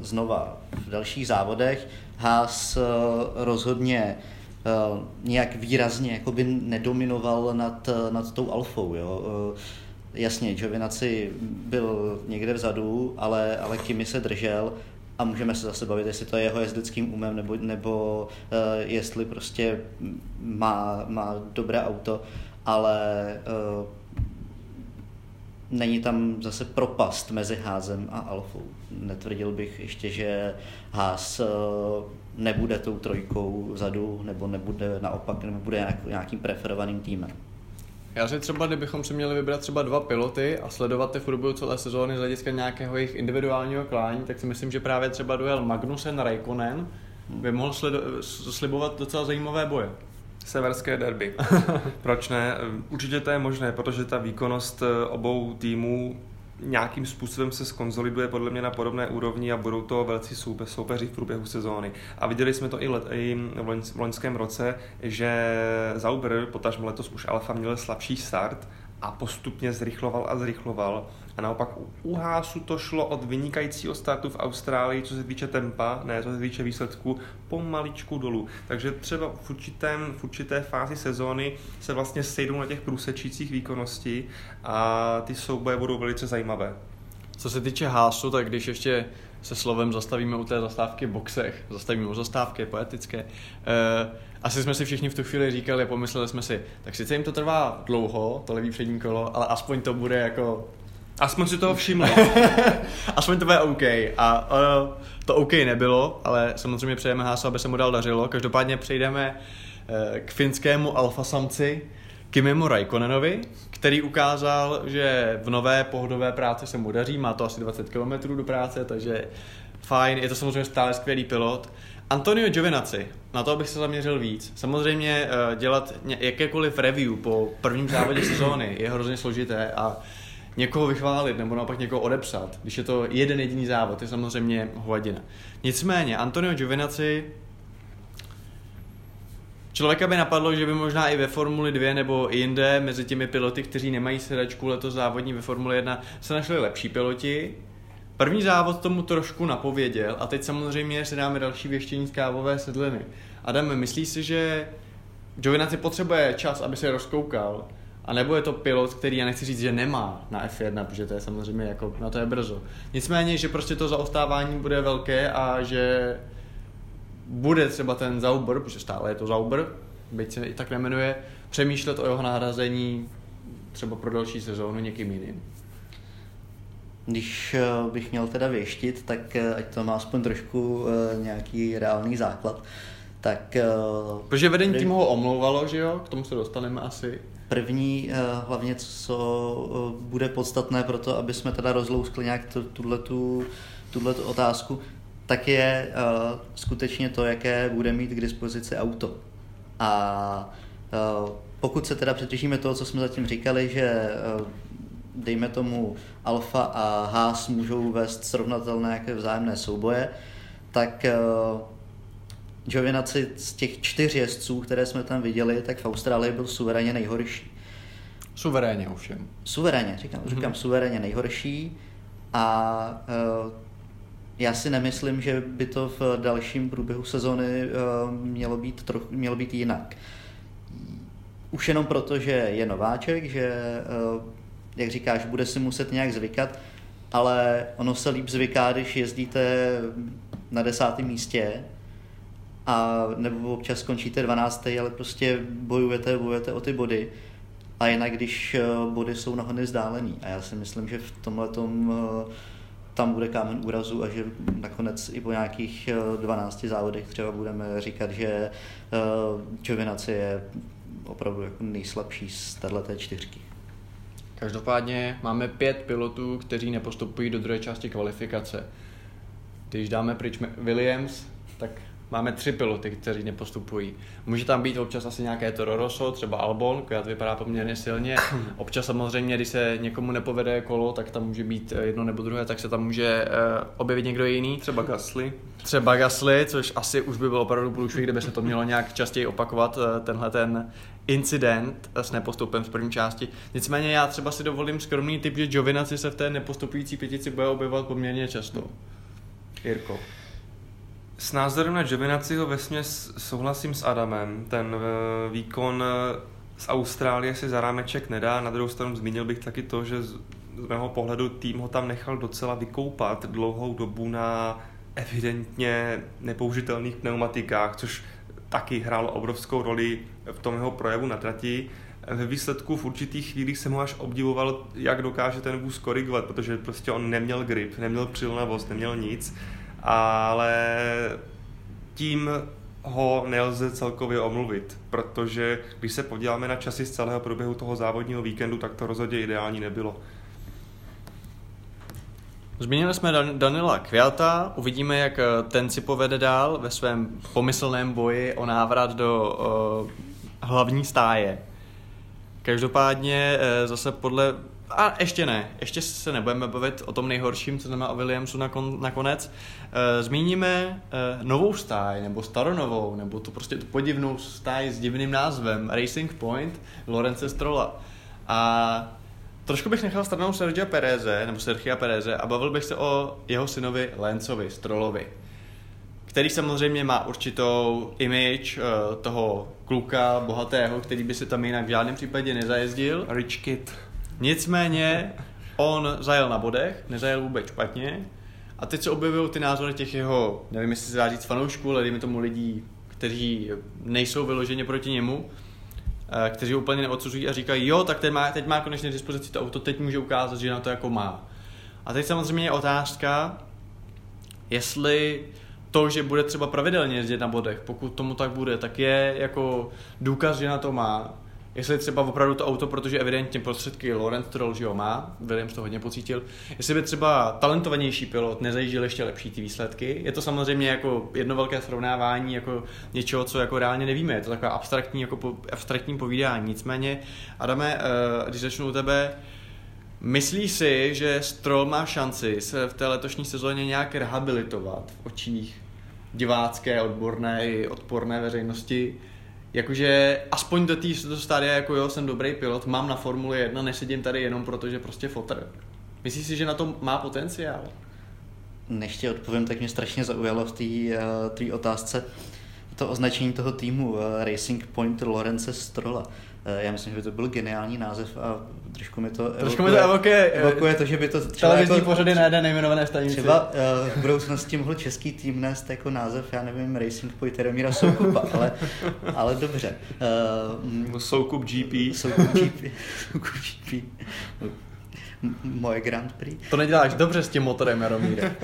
znova v dalších závodech. Haas rozhodně nějak výrazně jakoby nedominoval nad, nad tou alfou. Jo? Jasně, Giovinazzi byl někde vzadu, ale, ale Kimi se držel a můžeme se zase bavit, jestli to je jeho jezdeckým umem, nebo, nebo uh, jestli prostě má, má dobré auto, ale uh, není tam zase propast mezi Házem a Alfou. Netvrdil bych ještě, že Ház uh, nebude tou trojkou vzadu, nebo nebude naopak, nebo bude nějakým preferovaným týmem. Já si třeba, kdybychom si měli vybrat třeba dva piloty a sledovat ty v průběhu celé sezóny z hlediska nějakého jejich individuálního klání, tak si myslím, že právě třeba duel Magnusen Raikkonen by mohl sledo- slibovat docela zajímavé boje. Severské derby. Proč ne? Určitě to je možné, protože ta výkonnost eh, obou týmů nějakým způsobem se skonzoliduje podle mě na podobné úrovni a budou to velcí soupe, soupeři v průběhu sezóny. A viděli jsme to i, let, i v loňském roce, že Zauber, potažmo letos už Alfa měl slabší start a postupně zrychloval a zrychloval a naopak u Hásu to šlo od vynikajícího startu v Austrálii, co se týče tempa, ne co se týče výsledku, pomaličku dolů. Takže třeba v, určitém, v určité fázi sezóny se vlastně sejdou na těch průsečících výkonností a ty souboje budou velice zajímavé. Co se týče Hásu, tak když ještě se slovem zastavíme u té zastávky boxech, zastavíme u zastávky poetické, e, asi jsme si všichni v tu chvíli říkali, pomysleli jsme si, tak sice jim to trvá dlouho, to levý přední kolo, ale aspoň to bude jako Aspoň si toho všimli. Aspoň to bude OK. A uh, to OK nebylo, ale samozřejmě přejeme Hásu, aby se mu dal dařilo. Každopádně přejdeme uh, k finskému alfasamci Kimimu Raikonenovi, který ukázal, že v nové pohodové práci se mu daří, má to asi 20 km do práce, takže fajn, je to samozřejmě stále skvělý pilot. Antonio Giovinazzi, na to bych se zaměřil víc. Samozřejmě uh, dělat jakékoliv review po prvním závodě sezóny je hrozně složité a někoho vychválit nebo naopak někoho odepsat, když je to jeden jediný závod, je samozřejmě hovadina. Nicméně, Antonio Giovinazzi Člověka by napadlo, že by možná i ve Formuli 2 nebo i jinde mezi těmi piloty, kteří nemají sedačku letos závodní ve Formuli 1, se našli lepší piloti. První závod tomu trošku napověděl a teď samozřejmě si dáme další věštění z kávové sedliny. Adam, myslíš si, že Giovinazzi potřebuje čas, aby se rozkoukal a nebo je to pilot, který já nechci říct, že nemá na F1, protože to je samozřejmě jako, na to je brzo. Nicméně, že prostě to zaostávání bude velké a že bude třeba ten Zauber, protože stále je to Zauber, byť se i tak nemenuje, přemýšlet o jeho nahrazení třeba pro další sezónu někým jiným. Když eh, bych měl teda věštit, tak eh, ať to má aspoň trošku eh, nějaký reálný základ, tak... Protože vedení tím ho omlouvalo, že jo? K tomu se dostaneme asi. První, hlavně co bude podstatné pro to, aby jsme teda rozlouskli nějak tuhletu, tuhletu otázku, tak je uh, skutečně to, jaké bude mít k dispozici auto. A uh, pokud se teda přetržíme toho, co jsme zatím říkali, že uh, dejme tomu Alfa a Haas můžou vést srovnatelné nějaké vzájemné souboje, tak uh, Giovinazzi z těch čtyř jezdců, které jsme tam viděli, tak v Austrálii byl suverénně nejhorší. Suverénně ovšem. Suverénně, říkám, mm-hmm. říkám suverénně nejhorší a uh, já si nemyslím, že by to v dalším průběhu sezóny uh, mělo, být troch, mělo být jinak. Už jenom proto, že je nováček, že, uh, jak říkáš, bude si muset nějak zvykat, ale ono se líp zvyká, když jezdíte na desátém místě, a nebo občas skončíte 12. ale prostě bojujete, bojujete o ty body. A jinak, když eh, body jsou na hodně vzdálený. A já si myslím, že v tomhle tom eh, tam bude kámen úrazu a že nakonec i po nějakých 12 eh, závodech třeba budeme říkat, že Giovinazzi je opravdu jako nejslabší z této čtyřky. Každopádně máme pět pilotů, kteří nepostupují do druhé části kvalifikace. Když dáme pryč Williams, tak máme tři piloty, kteří nepostupují. Může tam být občas asi nějaké Toro Rosso, třeba Albon, která vypadá poměrně silně. Občas samozřejmě, když se někomu nepovede kolo, tak tam může být eh, jedno nebo druhé, tak se tam může uh, objevit někdo jiný. Třeba Gasly. Třeba Gasly, což asi už by bylo opravdu průšvih, kdyby se to mělo nějak častěji opakovat, uh, tenhle ten incident s nepostupem v první části. Nicméně já třeba si dovolím skromný typ, že Jovinaci se v té nepostupující pětici bude objevovat poměrně často. Jirko. S názorem na Giovinazziho vesměs souhlasím s Adamem. Ten eh, výkon eh, z Austrálie si za rámeček nedá. Na druhou stranu zmínil bych taky to, že z mého pohledu tým ho tam nechal docela vykoupat dlouhou dobu na evidentně nepoužitelných pneumatikách, což taky hrálo obrovskou roli v tom jeho projevu na trati. Ve výsledku v určitých chvílích jsem ho až obdivoval, jak dokáže ten vůz korigovat, protože prostě on neměl grip, neměl přilnavost, neměl nic, ale tím ho nelze celkově omluvit, protože když se podíváme na časy z celého průběhu toho závodního víkendu, tak to rozhodně ideální nebylo. Zmínili jsme Dan- Danila Kviata, uvidíme, jak eh, ten si povede dál ve svém pomyslném boji o návrat do uh, hlavní stáje. Každopádně uh, zase podle... A ještě ne, ještě se nebudeme bavit o tom nejhorším, co znamená o Williamsu nakon, nakonec. Uh, zmíníme uh, novou stáj, nebo staronovou, nebo tu prostě tu podivnou stáj s divným názvem Racing Point Lorence Strolla. A Trošku bych nechal stranou Sergio Pereze, nebo Sergio Pereze, a bavil bych se o jeho synovi Lencovi, Strolovi, který samozřejmě má určitou image uh, toho kluka bohatého, který by si tam jinak v žádném případě nezajezdil. Rich kid. Nicméně on zajel na bodech, nezajel vůbec špatně a teď se objevují ty názory těch jeho, nevím jestli se dá říct fanoušků, ale dejme tomu lidí, kteří nejsou vyloženě proti němu, Eh, kteří úplně neodsuzují a říkají, jo, tak teď má, teď má konečně dispozici to auto, teď může ukázat, že na to jako má. A teď samozřejmě je otázka, jestli to, že bude třeba pravidelně jezdit na bodech, pokud tomu tak bude, tak je jako důkaz, že na to má jestli třeba opravdu to auto, protože evidentně prostředky Lorenz Stroll, že ho má, Williams to hodně pocítil, jestli by třeba talentovanější pilot nezajížděl ještě lepší ty výsledky. Je to samozřejmě jako jedno velké srovnávání jako něčeho, co jako reálně nevíme. Je to takové abstraktní, jako po, abstraktní povídání. Nicméně, Adame, eh, když začnu u tebe, Myslíš si, že Stroll má šanci se v té letošní sezóně nějak rehabilitovat v očích divácké, odborné i odporné veřejnosti? Jakože aspoň do té stádia, jako jo, jsem dobrý pilot, mám na Formuli 1, nesedím tady jenom proto, že prostě fotr. Myslíš si, že na to má potenciál? Než ti odpovím, tak mě strašně zaujalo v té uh, otázce to označení toho týmu uh, Racing Point Lorence Strolla. Uh, já myslím, že by to byl geniální název a trošku mi to trošku mi to evokuje, evokuje to, že by to třeba televizní jako, pořady na jedné nejmenované stanici. Třeba uh, v budoucnosti mohl český tým nést jako název, já nevím, Racing Point Jaromíra Soukupa, ale, ale dobře. Uh, Soukup GP. Soukup GP. Soukup GP. Moje Grand Prix. To neděláš dobře s tím motorem, Jaromíre.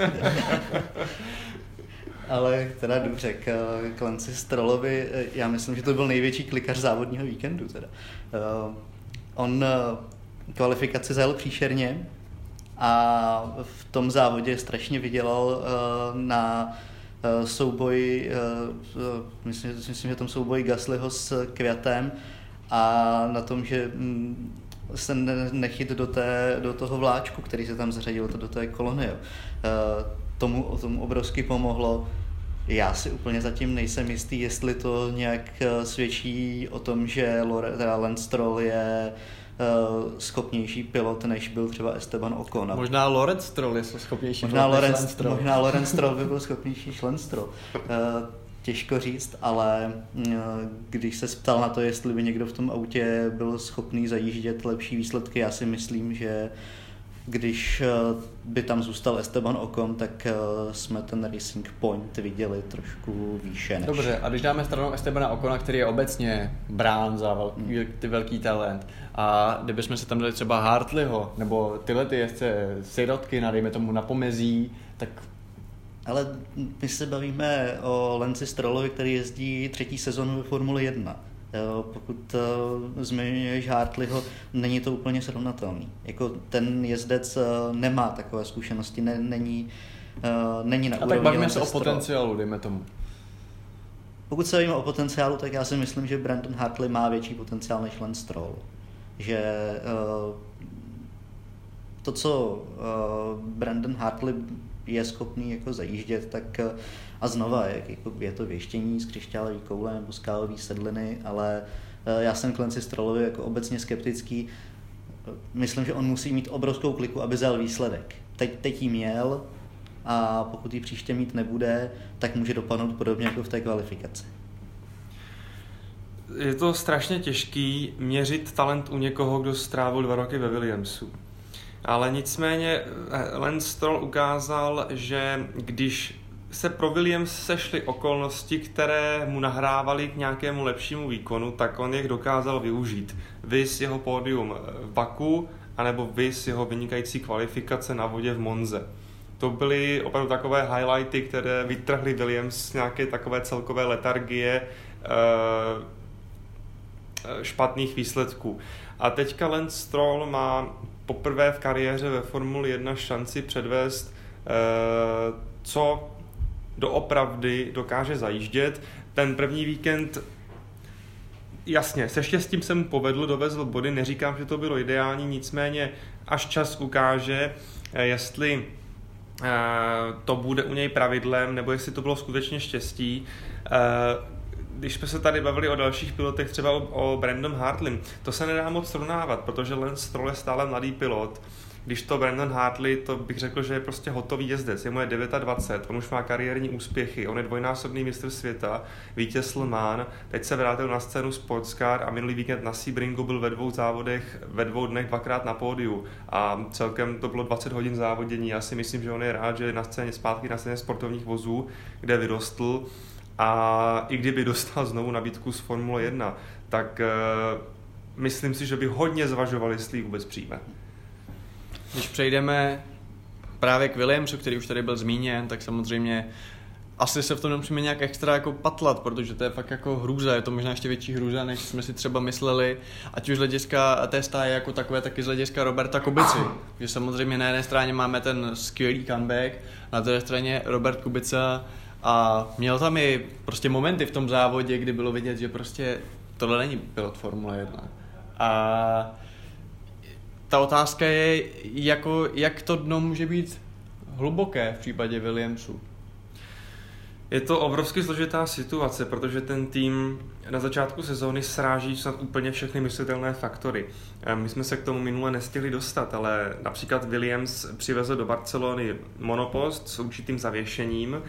Ale teda dobře, k, Lenci Strolovi, já myslím, že to byl největší klikař závodního víkendu. Teda. Uh, on uh, kvalifikaci zajel příšerně a v tom závodě strašně vydělal uh, na souboj, uh, myslím, myslím, že tom souboji Gaslyho s Květem a na tom, že um, se nechyt do, té, do toho vláčku, který se tam zařadil, do té kolony. Tomu, tomu obrovsky pomohlo. Já si úplně zatím nejsem jistý, jestli to nějak svědčí o tom, že Lance Stroll je uh, schopnější pilot, než byl třeba Esteban Ocon. Možná Lorenz Stroll je schopnější možná pilot Lorenz, než Stroll. Možná Lorenz Stroll by byl schopnější než Lance Stroll. Uh, těžko říct, ale uh, když se ptal na to, jestli by někdo v tom autě byl schopný zajíždět lepší výsledky, já si myslím, že když by tam zůstal Esteban Ocon, tak jsme ten Racing Point viděli trošku výše. Než... Dobře, a když dáme stranou Estebana Ocona, který je obecně brán za velký, hmm. velký talent, a kdybychom si tam dali třeba Hartleyho, nebo tyhle ty jezdce sirotky, dejme tomu na pomezí, tak ale my se bavíme o Lenci Strollovi, který jezdí třetí sezonu ve Formule 1. Pokud uh, zmiňuješ Hartleyho, není to úplně srovnatelný. Jako ten jezdec uh, nemá takové zkušenosti, ne, není, uh, není na A tak bavíme se o potenciálu, dejme tomu. pokud se bavíme o potenciálu, tak já si myslím, že Brandon Hartley má větší potenciál než Lance Stroll. Že uh, to, co uh, Brandon Hartley je schopný jako zajíždět, tak uh, a znova, jak, jako je to věštění z křišťálový koule nebo skálový sedliny, ale uh, já jsem k Lance Strollovi jako obecně skeptický. Myslím, že on musí mít obrovskou kliku, aby vzal výsledek. Teď, teď jí měl, a pokud ji příště mít nebude, tak může dopadnout podobně jako v té kvalifikaci. Je to strašně těžký měřit talent u někoho, kdo strávil dva roky ve Williamsu. Ale nicméně eh, Lance Stroll ukázal, že když se pro Williams sešly okolnosti, které mu nahrávaly k nějakému lepšímu výkonu, tak on je dokázal využít. Vys jeho pódium v Baku, anebo vys jeho vynikající kvalifikace na vodě v Monze to byly opravdu takové highlighty, které vytrhly Williams z nějaké takové celkové letargie eh, eh, špatných výsledků. A teďka Lance Stroll má poprvé v kariéře ve Formuli 1 šanci předvést, eh, co doopravdy dokáže zajíždět. Ten první víkend Jasně, se štěstím jsem povedl, dovezl body, neříkám, že to bylo ideální, nicméně až čas ukáže, jestli Eh, to bude u něj pravidlem, nebo jestli to bylo skutečně štěstí. Když jsme se tady bavili o dalších pilotech, třeba o, o Brandon Hartley, to se nedá moc srovnávat, protože Lance Stroll je stále mladý pilot když to Brandon Hartley, to bych řekl, že je prostě hotový jezdec. Je mu je 29, on už má kariérní úspěchy, on je dvojnásobný mistr světa, vítěz Le teď se vrátil na scénu Sportscar a minulý víkend na Sebringu byl ve dvou závodech, ve dvou dnech dvakrát na pódiu a celkem to bylo 20 hodin závodění. Já si myslím, že on je rád, že je na scéně zpátky na scéně sportovních vozů, kde vyrostl a i kdyby dostal znovu nabídku z Formule 1, tak uh, myslím si, že by hodně zvažovali, jestli vůbec přijme. Když přejdeme právě k Williamsu, který už tady byl zmíněn, tak samozřejmě asi se v tom nemusíme nějak extra jako patlat, protože to je fakt jako hrůza, je to možná ještě větší hrůza, než jsme si třeba mysleli, ať už z hlediska té stáje jako takové, tak i z hlediska Roberta Kubici. Že samozřejmě na jedné straně máme ten skvělý comeback, na druhé straně Robert Kubica a měl tam i prostě momenty v tom závodě, kdy bylo vidět, že prostě tohle není pilot Formule 1. A ta otázka je, jako, jak to dno může být hluboké v případě Williamsu. Je to obrovsky složitá situace, protože ten tým na začátku sezóny sráží snad úplně všechny myslitelné faktory. My jsme se k tomu minule nestihli dostat, ale například Williams přivezl do Barcelony monopost s určitým zavěšením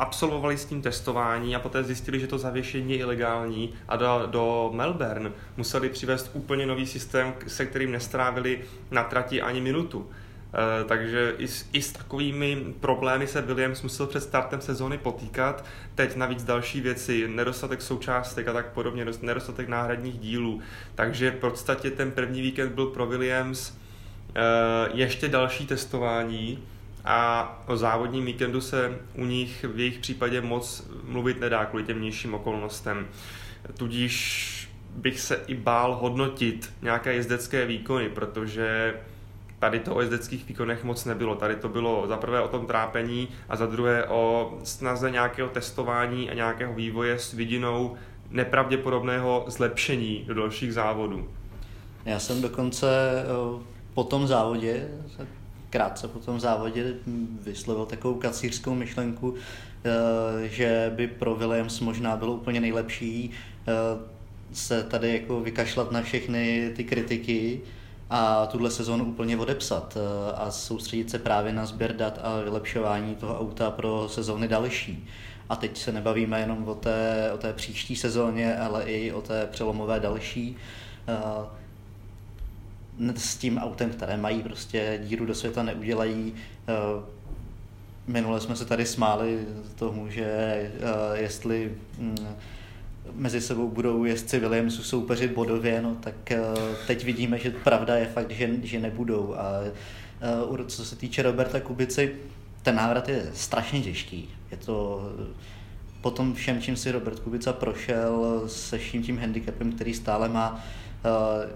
absolvovali s tím testování a poté zjistili, že to zavěšení je ilegální a do, do Melbourne museli přivést úplně nový systém, se kterým nestrávili na trati ani minutu. E, takže i s, i s takovými problémy se Williams musel před startem sezóny potýkat. Teď navíc další věci, nedostatek součástek a tak podobně, nedostatek náhradních dílů. Takže v podstatě ten první víkend byl pro Williams e, ještě další testování, a o závodním víkendu se u nich v jejich případě moc mluvit nedá kvůli těm nižším okolnostem. Tudíž bych se i bál hodnotit nějaké jezdecké výkony, protože tady to o jezdeckých výkonech moc nebylo. Tady to bylo za prvé o tom trápení a za druhé o snaze nějakého testování a nějakého vývoje s vidinou nepravděpodobného zlepšení do dalších závodů. Já jsem dokonce eh, po tom závodě krátce po tom závodě vyslovil takovou kacířskou myšlenku, eh, že by pro Williams možná bylo úplně nejlepší eh, se tady jako vykašlat na všechny ty kritiky a tuhle sezónu úplně odepsat eh, a soustředit se právě na sběr dat a vylepšování toho auta pro sezóny další. A teď se nebavíme jenom o té, o té příští sezóně, ale i o té přelomové další s tím autem, které mají prostě díru do světa, neudělají. Eh, minule jsme se tady smáli tomu, že eh, jestli mm, mezi sebou budou jezdci Williamsu soupeřit bodově, no tak eh, teď vidíme, že pravda je fakt, že, že nebudou. A co se týče Roberta Kubici, ten návrat je strašně těžký. Je to po tom všem, čím si Robert Kubica prošel, se vším tím handicapem, který stále má,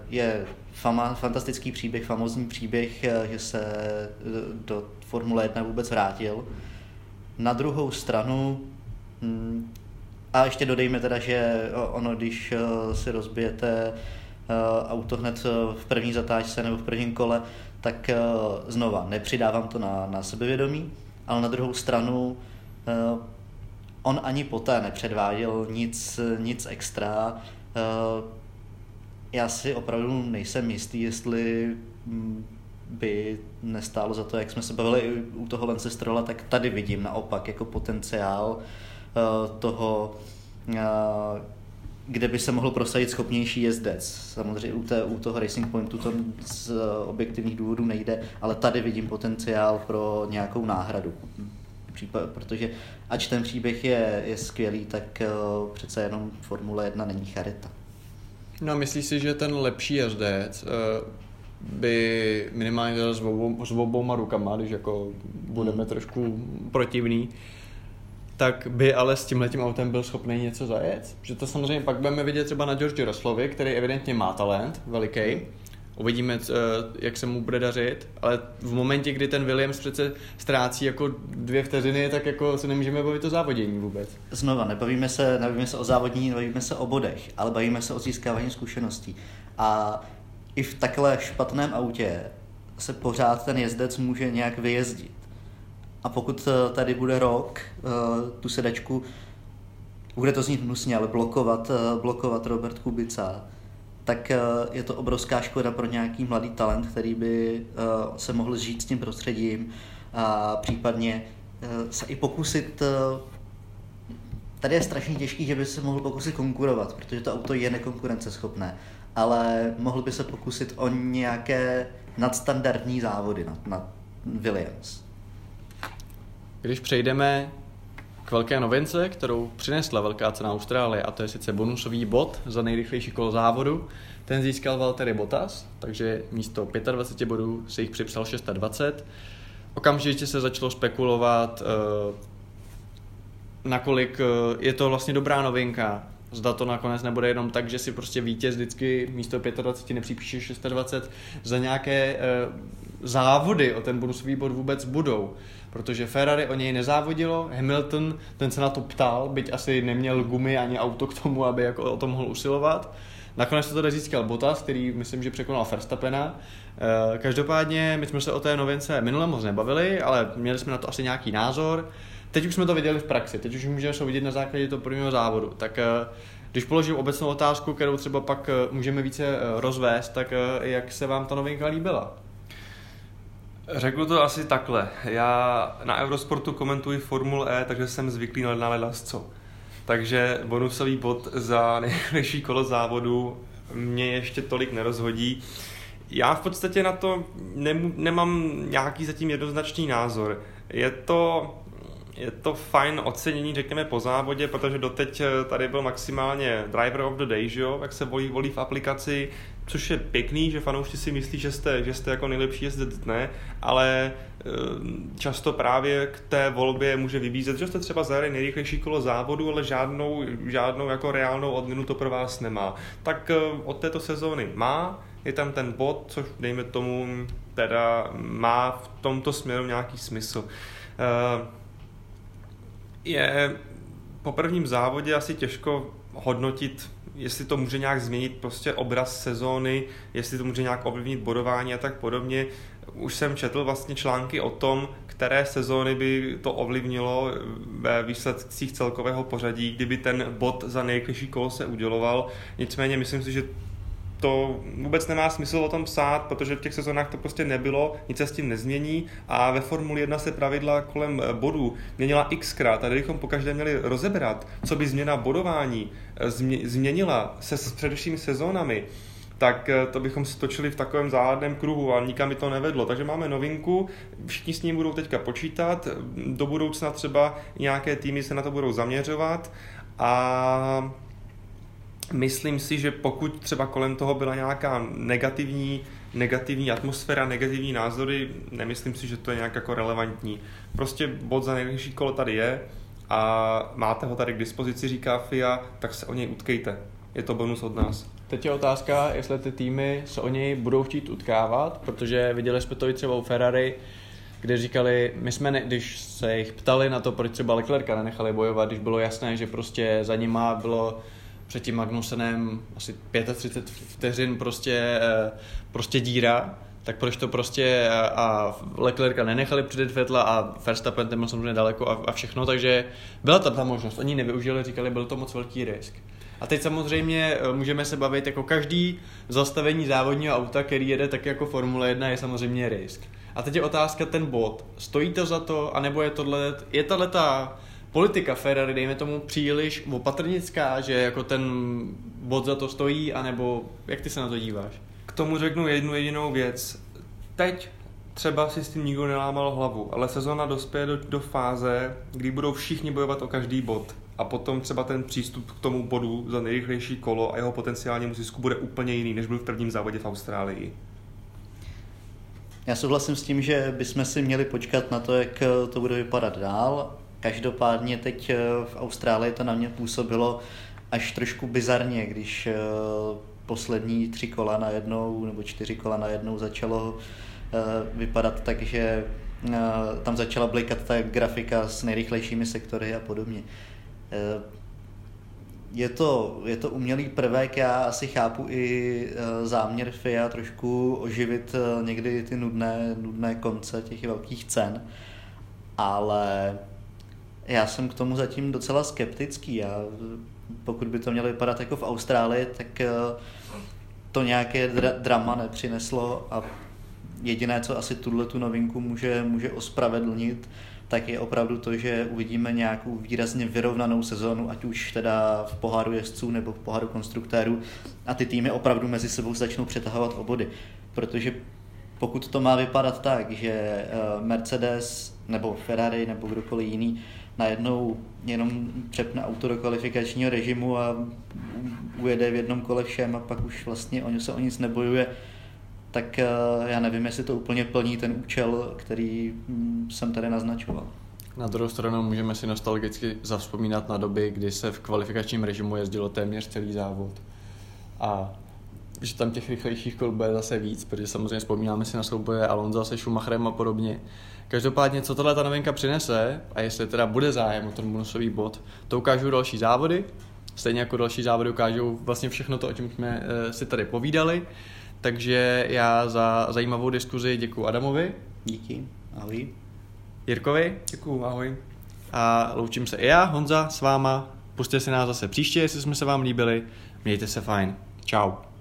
je fama, fantastický příběh, famozní příběh, eh, že se eh, do Formule 1 vůbec vrátil. Na druhou stranu, hm, A ještě dodejme teda, že ono, když si rozbijete auto hned v první zatáčce nebo v prvním kole, tak znova nepřidávám to na, na sebevědomí, ale na druhou stranu on ani poté nepředváděl nic, nic extra. Já si opravdu nejsem jistý, jestli mm, by nestálo za to, jak jsme se bavili u toho Lance Strolla, tak tady vidím naopak jako potenciál uh, toho, uh, kde by se mohl prosadit schopnější jezdec. Samozřejmě u, té, u toho Racing Pointu to z objektivních důvodů nejde, ale tady vidím potenciál pro nějakou náhradu. Protože ač ten příběh je, je skvělý, tak uh, přece jenom Formule 1 není charita. No myslíš si, že ten lepší jezdec uh by minimálně s, obou, s obouma rukama, když jako budeme hmm. trošku protivný, tak by ale s tím letím autem byl schopný něco zajet. Že to samozřejmě pak budeme vidět třeba na George Russellovi, který evidentně má talent veliký. Uvidíme, jak se mu bude dařit, ale v momentě, kdy ten Williams přece ztrácí jako dvě vteřiny, tak jako se nemůžeme bavit o závodění vůbec. Znova, nebavíme se, nebavíme se o závodění, nebavíme se o bodech, ale bavíme se o získávání zkušeností. A i v takhle špatném autě se pořád ten jezdec může nějak vyjezdit. A pokud eh, tady bude rok eh, tu sedačku, bude to znít hnusně, ale blokovat, eh, blokovat Robert Kubica, tak je to obrovská škoda pro nějaký mladý talent, který by se mohl žít s tím prostředím a případně se i pokusit Tady je strašně těžký, že by se mohl pokusit konkurovat, protože to auto je nekonkurenceschopné ale mohl by se pokusit o nějaké nadstandardní závody na, na Williams. Když přejdeme k velké novince, kterou přinesla Velká cena Austrálie, a to je sice bonusový bod za nejrychlejší kolo závodu. Ten získal Valtteri Bottas, takže místo 25 bodů se jich připsal 620. Okamžitě se začalo spekulovat, eh, nakolik eh, je to vlastně dobrá novinka, Zda to nakonec nebude jenom tak, že si prostě vítěz vždycky místo 25 nepřipíše 26 za nějaké e, závody o ten bonusový bod vůbec budou. Protože Ferrari o něj nezávodilo, Hamilton, ten se na to ptal, byť asi neměl gumy ani auto k tomu, aby jako o to mohl usilovat. Nakonec to teda získal Bottas, který myslím, že překonal Verstappena. E, každopádně my jsme se o té novince minule moc nebavili, ale měli jsme na to asi nějaký názor. Teď už jsme to viděli v praxi, teď už můžeme soudit na základě toho prvního závodu. Tak eh, když položím obecnou otázku, kterou třeba pak eh, můžeme více eh, rozvést, tak jak se vám ta novinka líbila? Řeknu to asi takhle. Já na Eurosportu komentuji Formule E, takže jsem zvyklý na ledasco. Takže bonusový bod za nejlepší kolo závodu mě ještě tolik nerozhodí. Já v podstatě na to nemám nějaký zatím jednoznačný názor. Je to je to fajn ocenění, řekněme, po závodě, protože doteď eh, tady byl maximálně driver of the day, že jo, jak se volí, volí v aplikaci, což je pěkný, že fanoušci si myslí, že jste, že jste jako nejlepší jezdec dne, ale eh, často právě k té volbě může vybízet, že jste třeba zajeli nejrychlejší kolo závodu, ale žádnou, žádnou jako reálnou odměnu to pro vás nemá. Tak eh, od této sezóny má, je tam ten bod, což dejme tomu teda má v tomto směru nějaký smysl je po prvním závodě asi těžko hodnotit, jestli to může nějak změnit prostě obraz sezóny, jestli to může nějak ovlivnit bodování a tak podobně. Už jsem četl vlastně články o tom, které sezóny by to ovlivnilo ve výsledcích celkového pořadí, kdyby ten bod za nejrychlejší kolo se uděloval. Nicméně myslím si, že to vůbec nemá smysl o tom psát, protože v těch sezónách to prostě nebylo, nic se s tím nezmění a ve Formuli 1 se pravidla kolem eh, bodů měnila xkrát a kdybychom po každé měli rozebrat, co by změna bodování eh, změnila se s především sezónami, tak eh, to bychom si točili v takovém záhadném kruhu a nikam by to nevedlo. Takže máme novinku, všichni s ním budou teďka počítat, do budoucna třeba nějaké týmy se na to budou zaměřovat a myslím si, že pokud třeba kolem toho byla nějaká negativní, negativní atmosféra, negativní názory, nemyslím si, že to je nějak jako relevantní. Prostě bod za nejlepší kolo tady je a máte ho tady k dispozici, říká FIA, tak se o něj utkejte. Je to bonus od nás. Teď je otázka, jestli ty týmy se o něj budou chtít utkávat, protože viděli jsme to i třeba u Ferrari, kde říkali, my jsme, ne, když se jich ptali na to, proč třeba Leclerca nenechali bojovat, když bylo jasné, že prostě za nima bylo před tím Magnusenem asi 35 vteřin prostě, eh, prostě díra, tak proč to prostě a Leclerca nenechali přijet Vetla a Verstappen ten byl samozřejmě daleko a, a všechno, takže byla tam ta možnost, oni nevyužili, říkali, byl to moc velký risk. A teď samozřejmě eh, můžeme se bavit, jako každý zastavení závodního auta, který jede tak jako Formule 1, je samozřejmě risk. A teď je otázka ten bod. Stojí to za to, anebo je tohle, je tahle ta politika Ferrari, dejme tomu, příliš opatrnická, že jako ten bod za to stojí, anebo jak ty se na to díváš? K tomu řeknu jednu jedinou věc. Teď třeba si s tím nikdo nelámal hlavu, ale sezona dospěje do, do fáze, kdy budou všichni bojovat o každý bod. A potom třeba ten přístup k tomu bodu za nejrychlejší kolo a jeho potenciálnímu zisku bude úplně jiný, než byl v prvním závodě v Austrálii. Já souhlasím s tím, že bychom si měli počkat na to, jak to bude vypadat dál. Každopádně teď eh, v Austrálii to na mě působilo až trošku bizarně, když eh, poslední tři kola na jednou nebo čtyři kola na jednou začalo eh, vypadat tak, že tam začala blikat ta grafika s nejrychlejšími sektory a podobně. Je to, je to umělý prvek, já asi chápu i záměr FIA trošku oživit někdy ty nudné, nudné konce těch velkých cen, ale já jsem k tomu zatím docela skeptický. Já, pokud by to mělo vypadat jako v Austrálii, tak eh, to nějaké dra- drama nepřineslo a jediné, co asi tuhle tu novinku může, může ospravedlnit, tak je opravdu to, že uvidíme nějakou výrazně vyrovnanou sezónu, ať už teda v poháru jezdců nebo v poháru konstruktérů a ty týmy opravdu mezi sebou začnou přetahovat obody. Protože pokud to má vypadat tak, že eh, Mercedes nebo Ferrari nebo kdokoliv jiný najednou jenom přepne auto do kvalifikačního režimu a ujede v jednom kole všem a pak už vlastně o se o nic nebojuje, tak eh, já nevím, jestli to úplně plní ten účel, který hm, jsem tady naznačoval. Na druhou stranu můžeme si nostalgicky zavzpomínat na doby, kdy se v kvalifikačním režimu jezdilo téměř celý závod. A že tam těch rychlejších kol bude zase víc, protože samozřejmě vzpomínáme si na souboje Alonso se Schumacherem a podobně. Každopádně, co tohle ta novinka přinese a jestli teda bude zájem o ten bonusový bod, to ukážou další závody. Stejně jako další závody ukážou vlastně všechno to, o čem jsme uh, si tady povídali. Takže já za zajímavou diskuzi děkuji Adamovi. Díky, ahoj. Jirkovi. Děkuji, ahoj. A loučím se i já, Honza, s váma. Pusťte si nás zase příště, jestli jsme se vám líbili. Mějte se fajn. Ciao.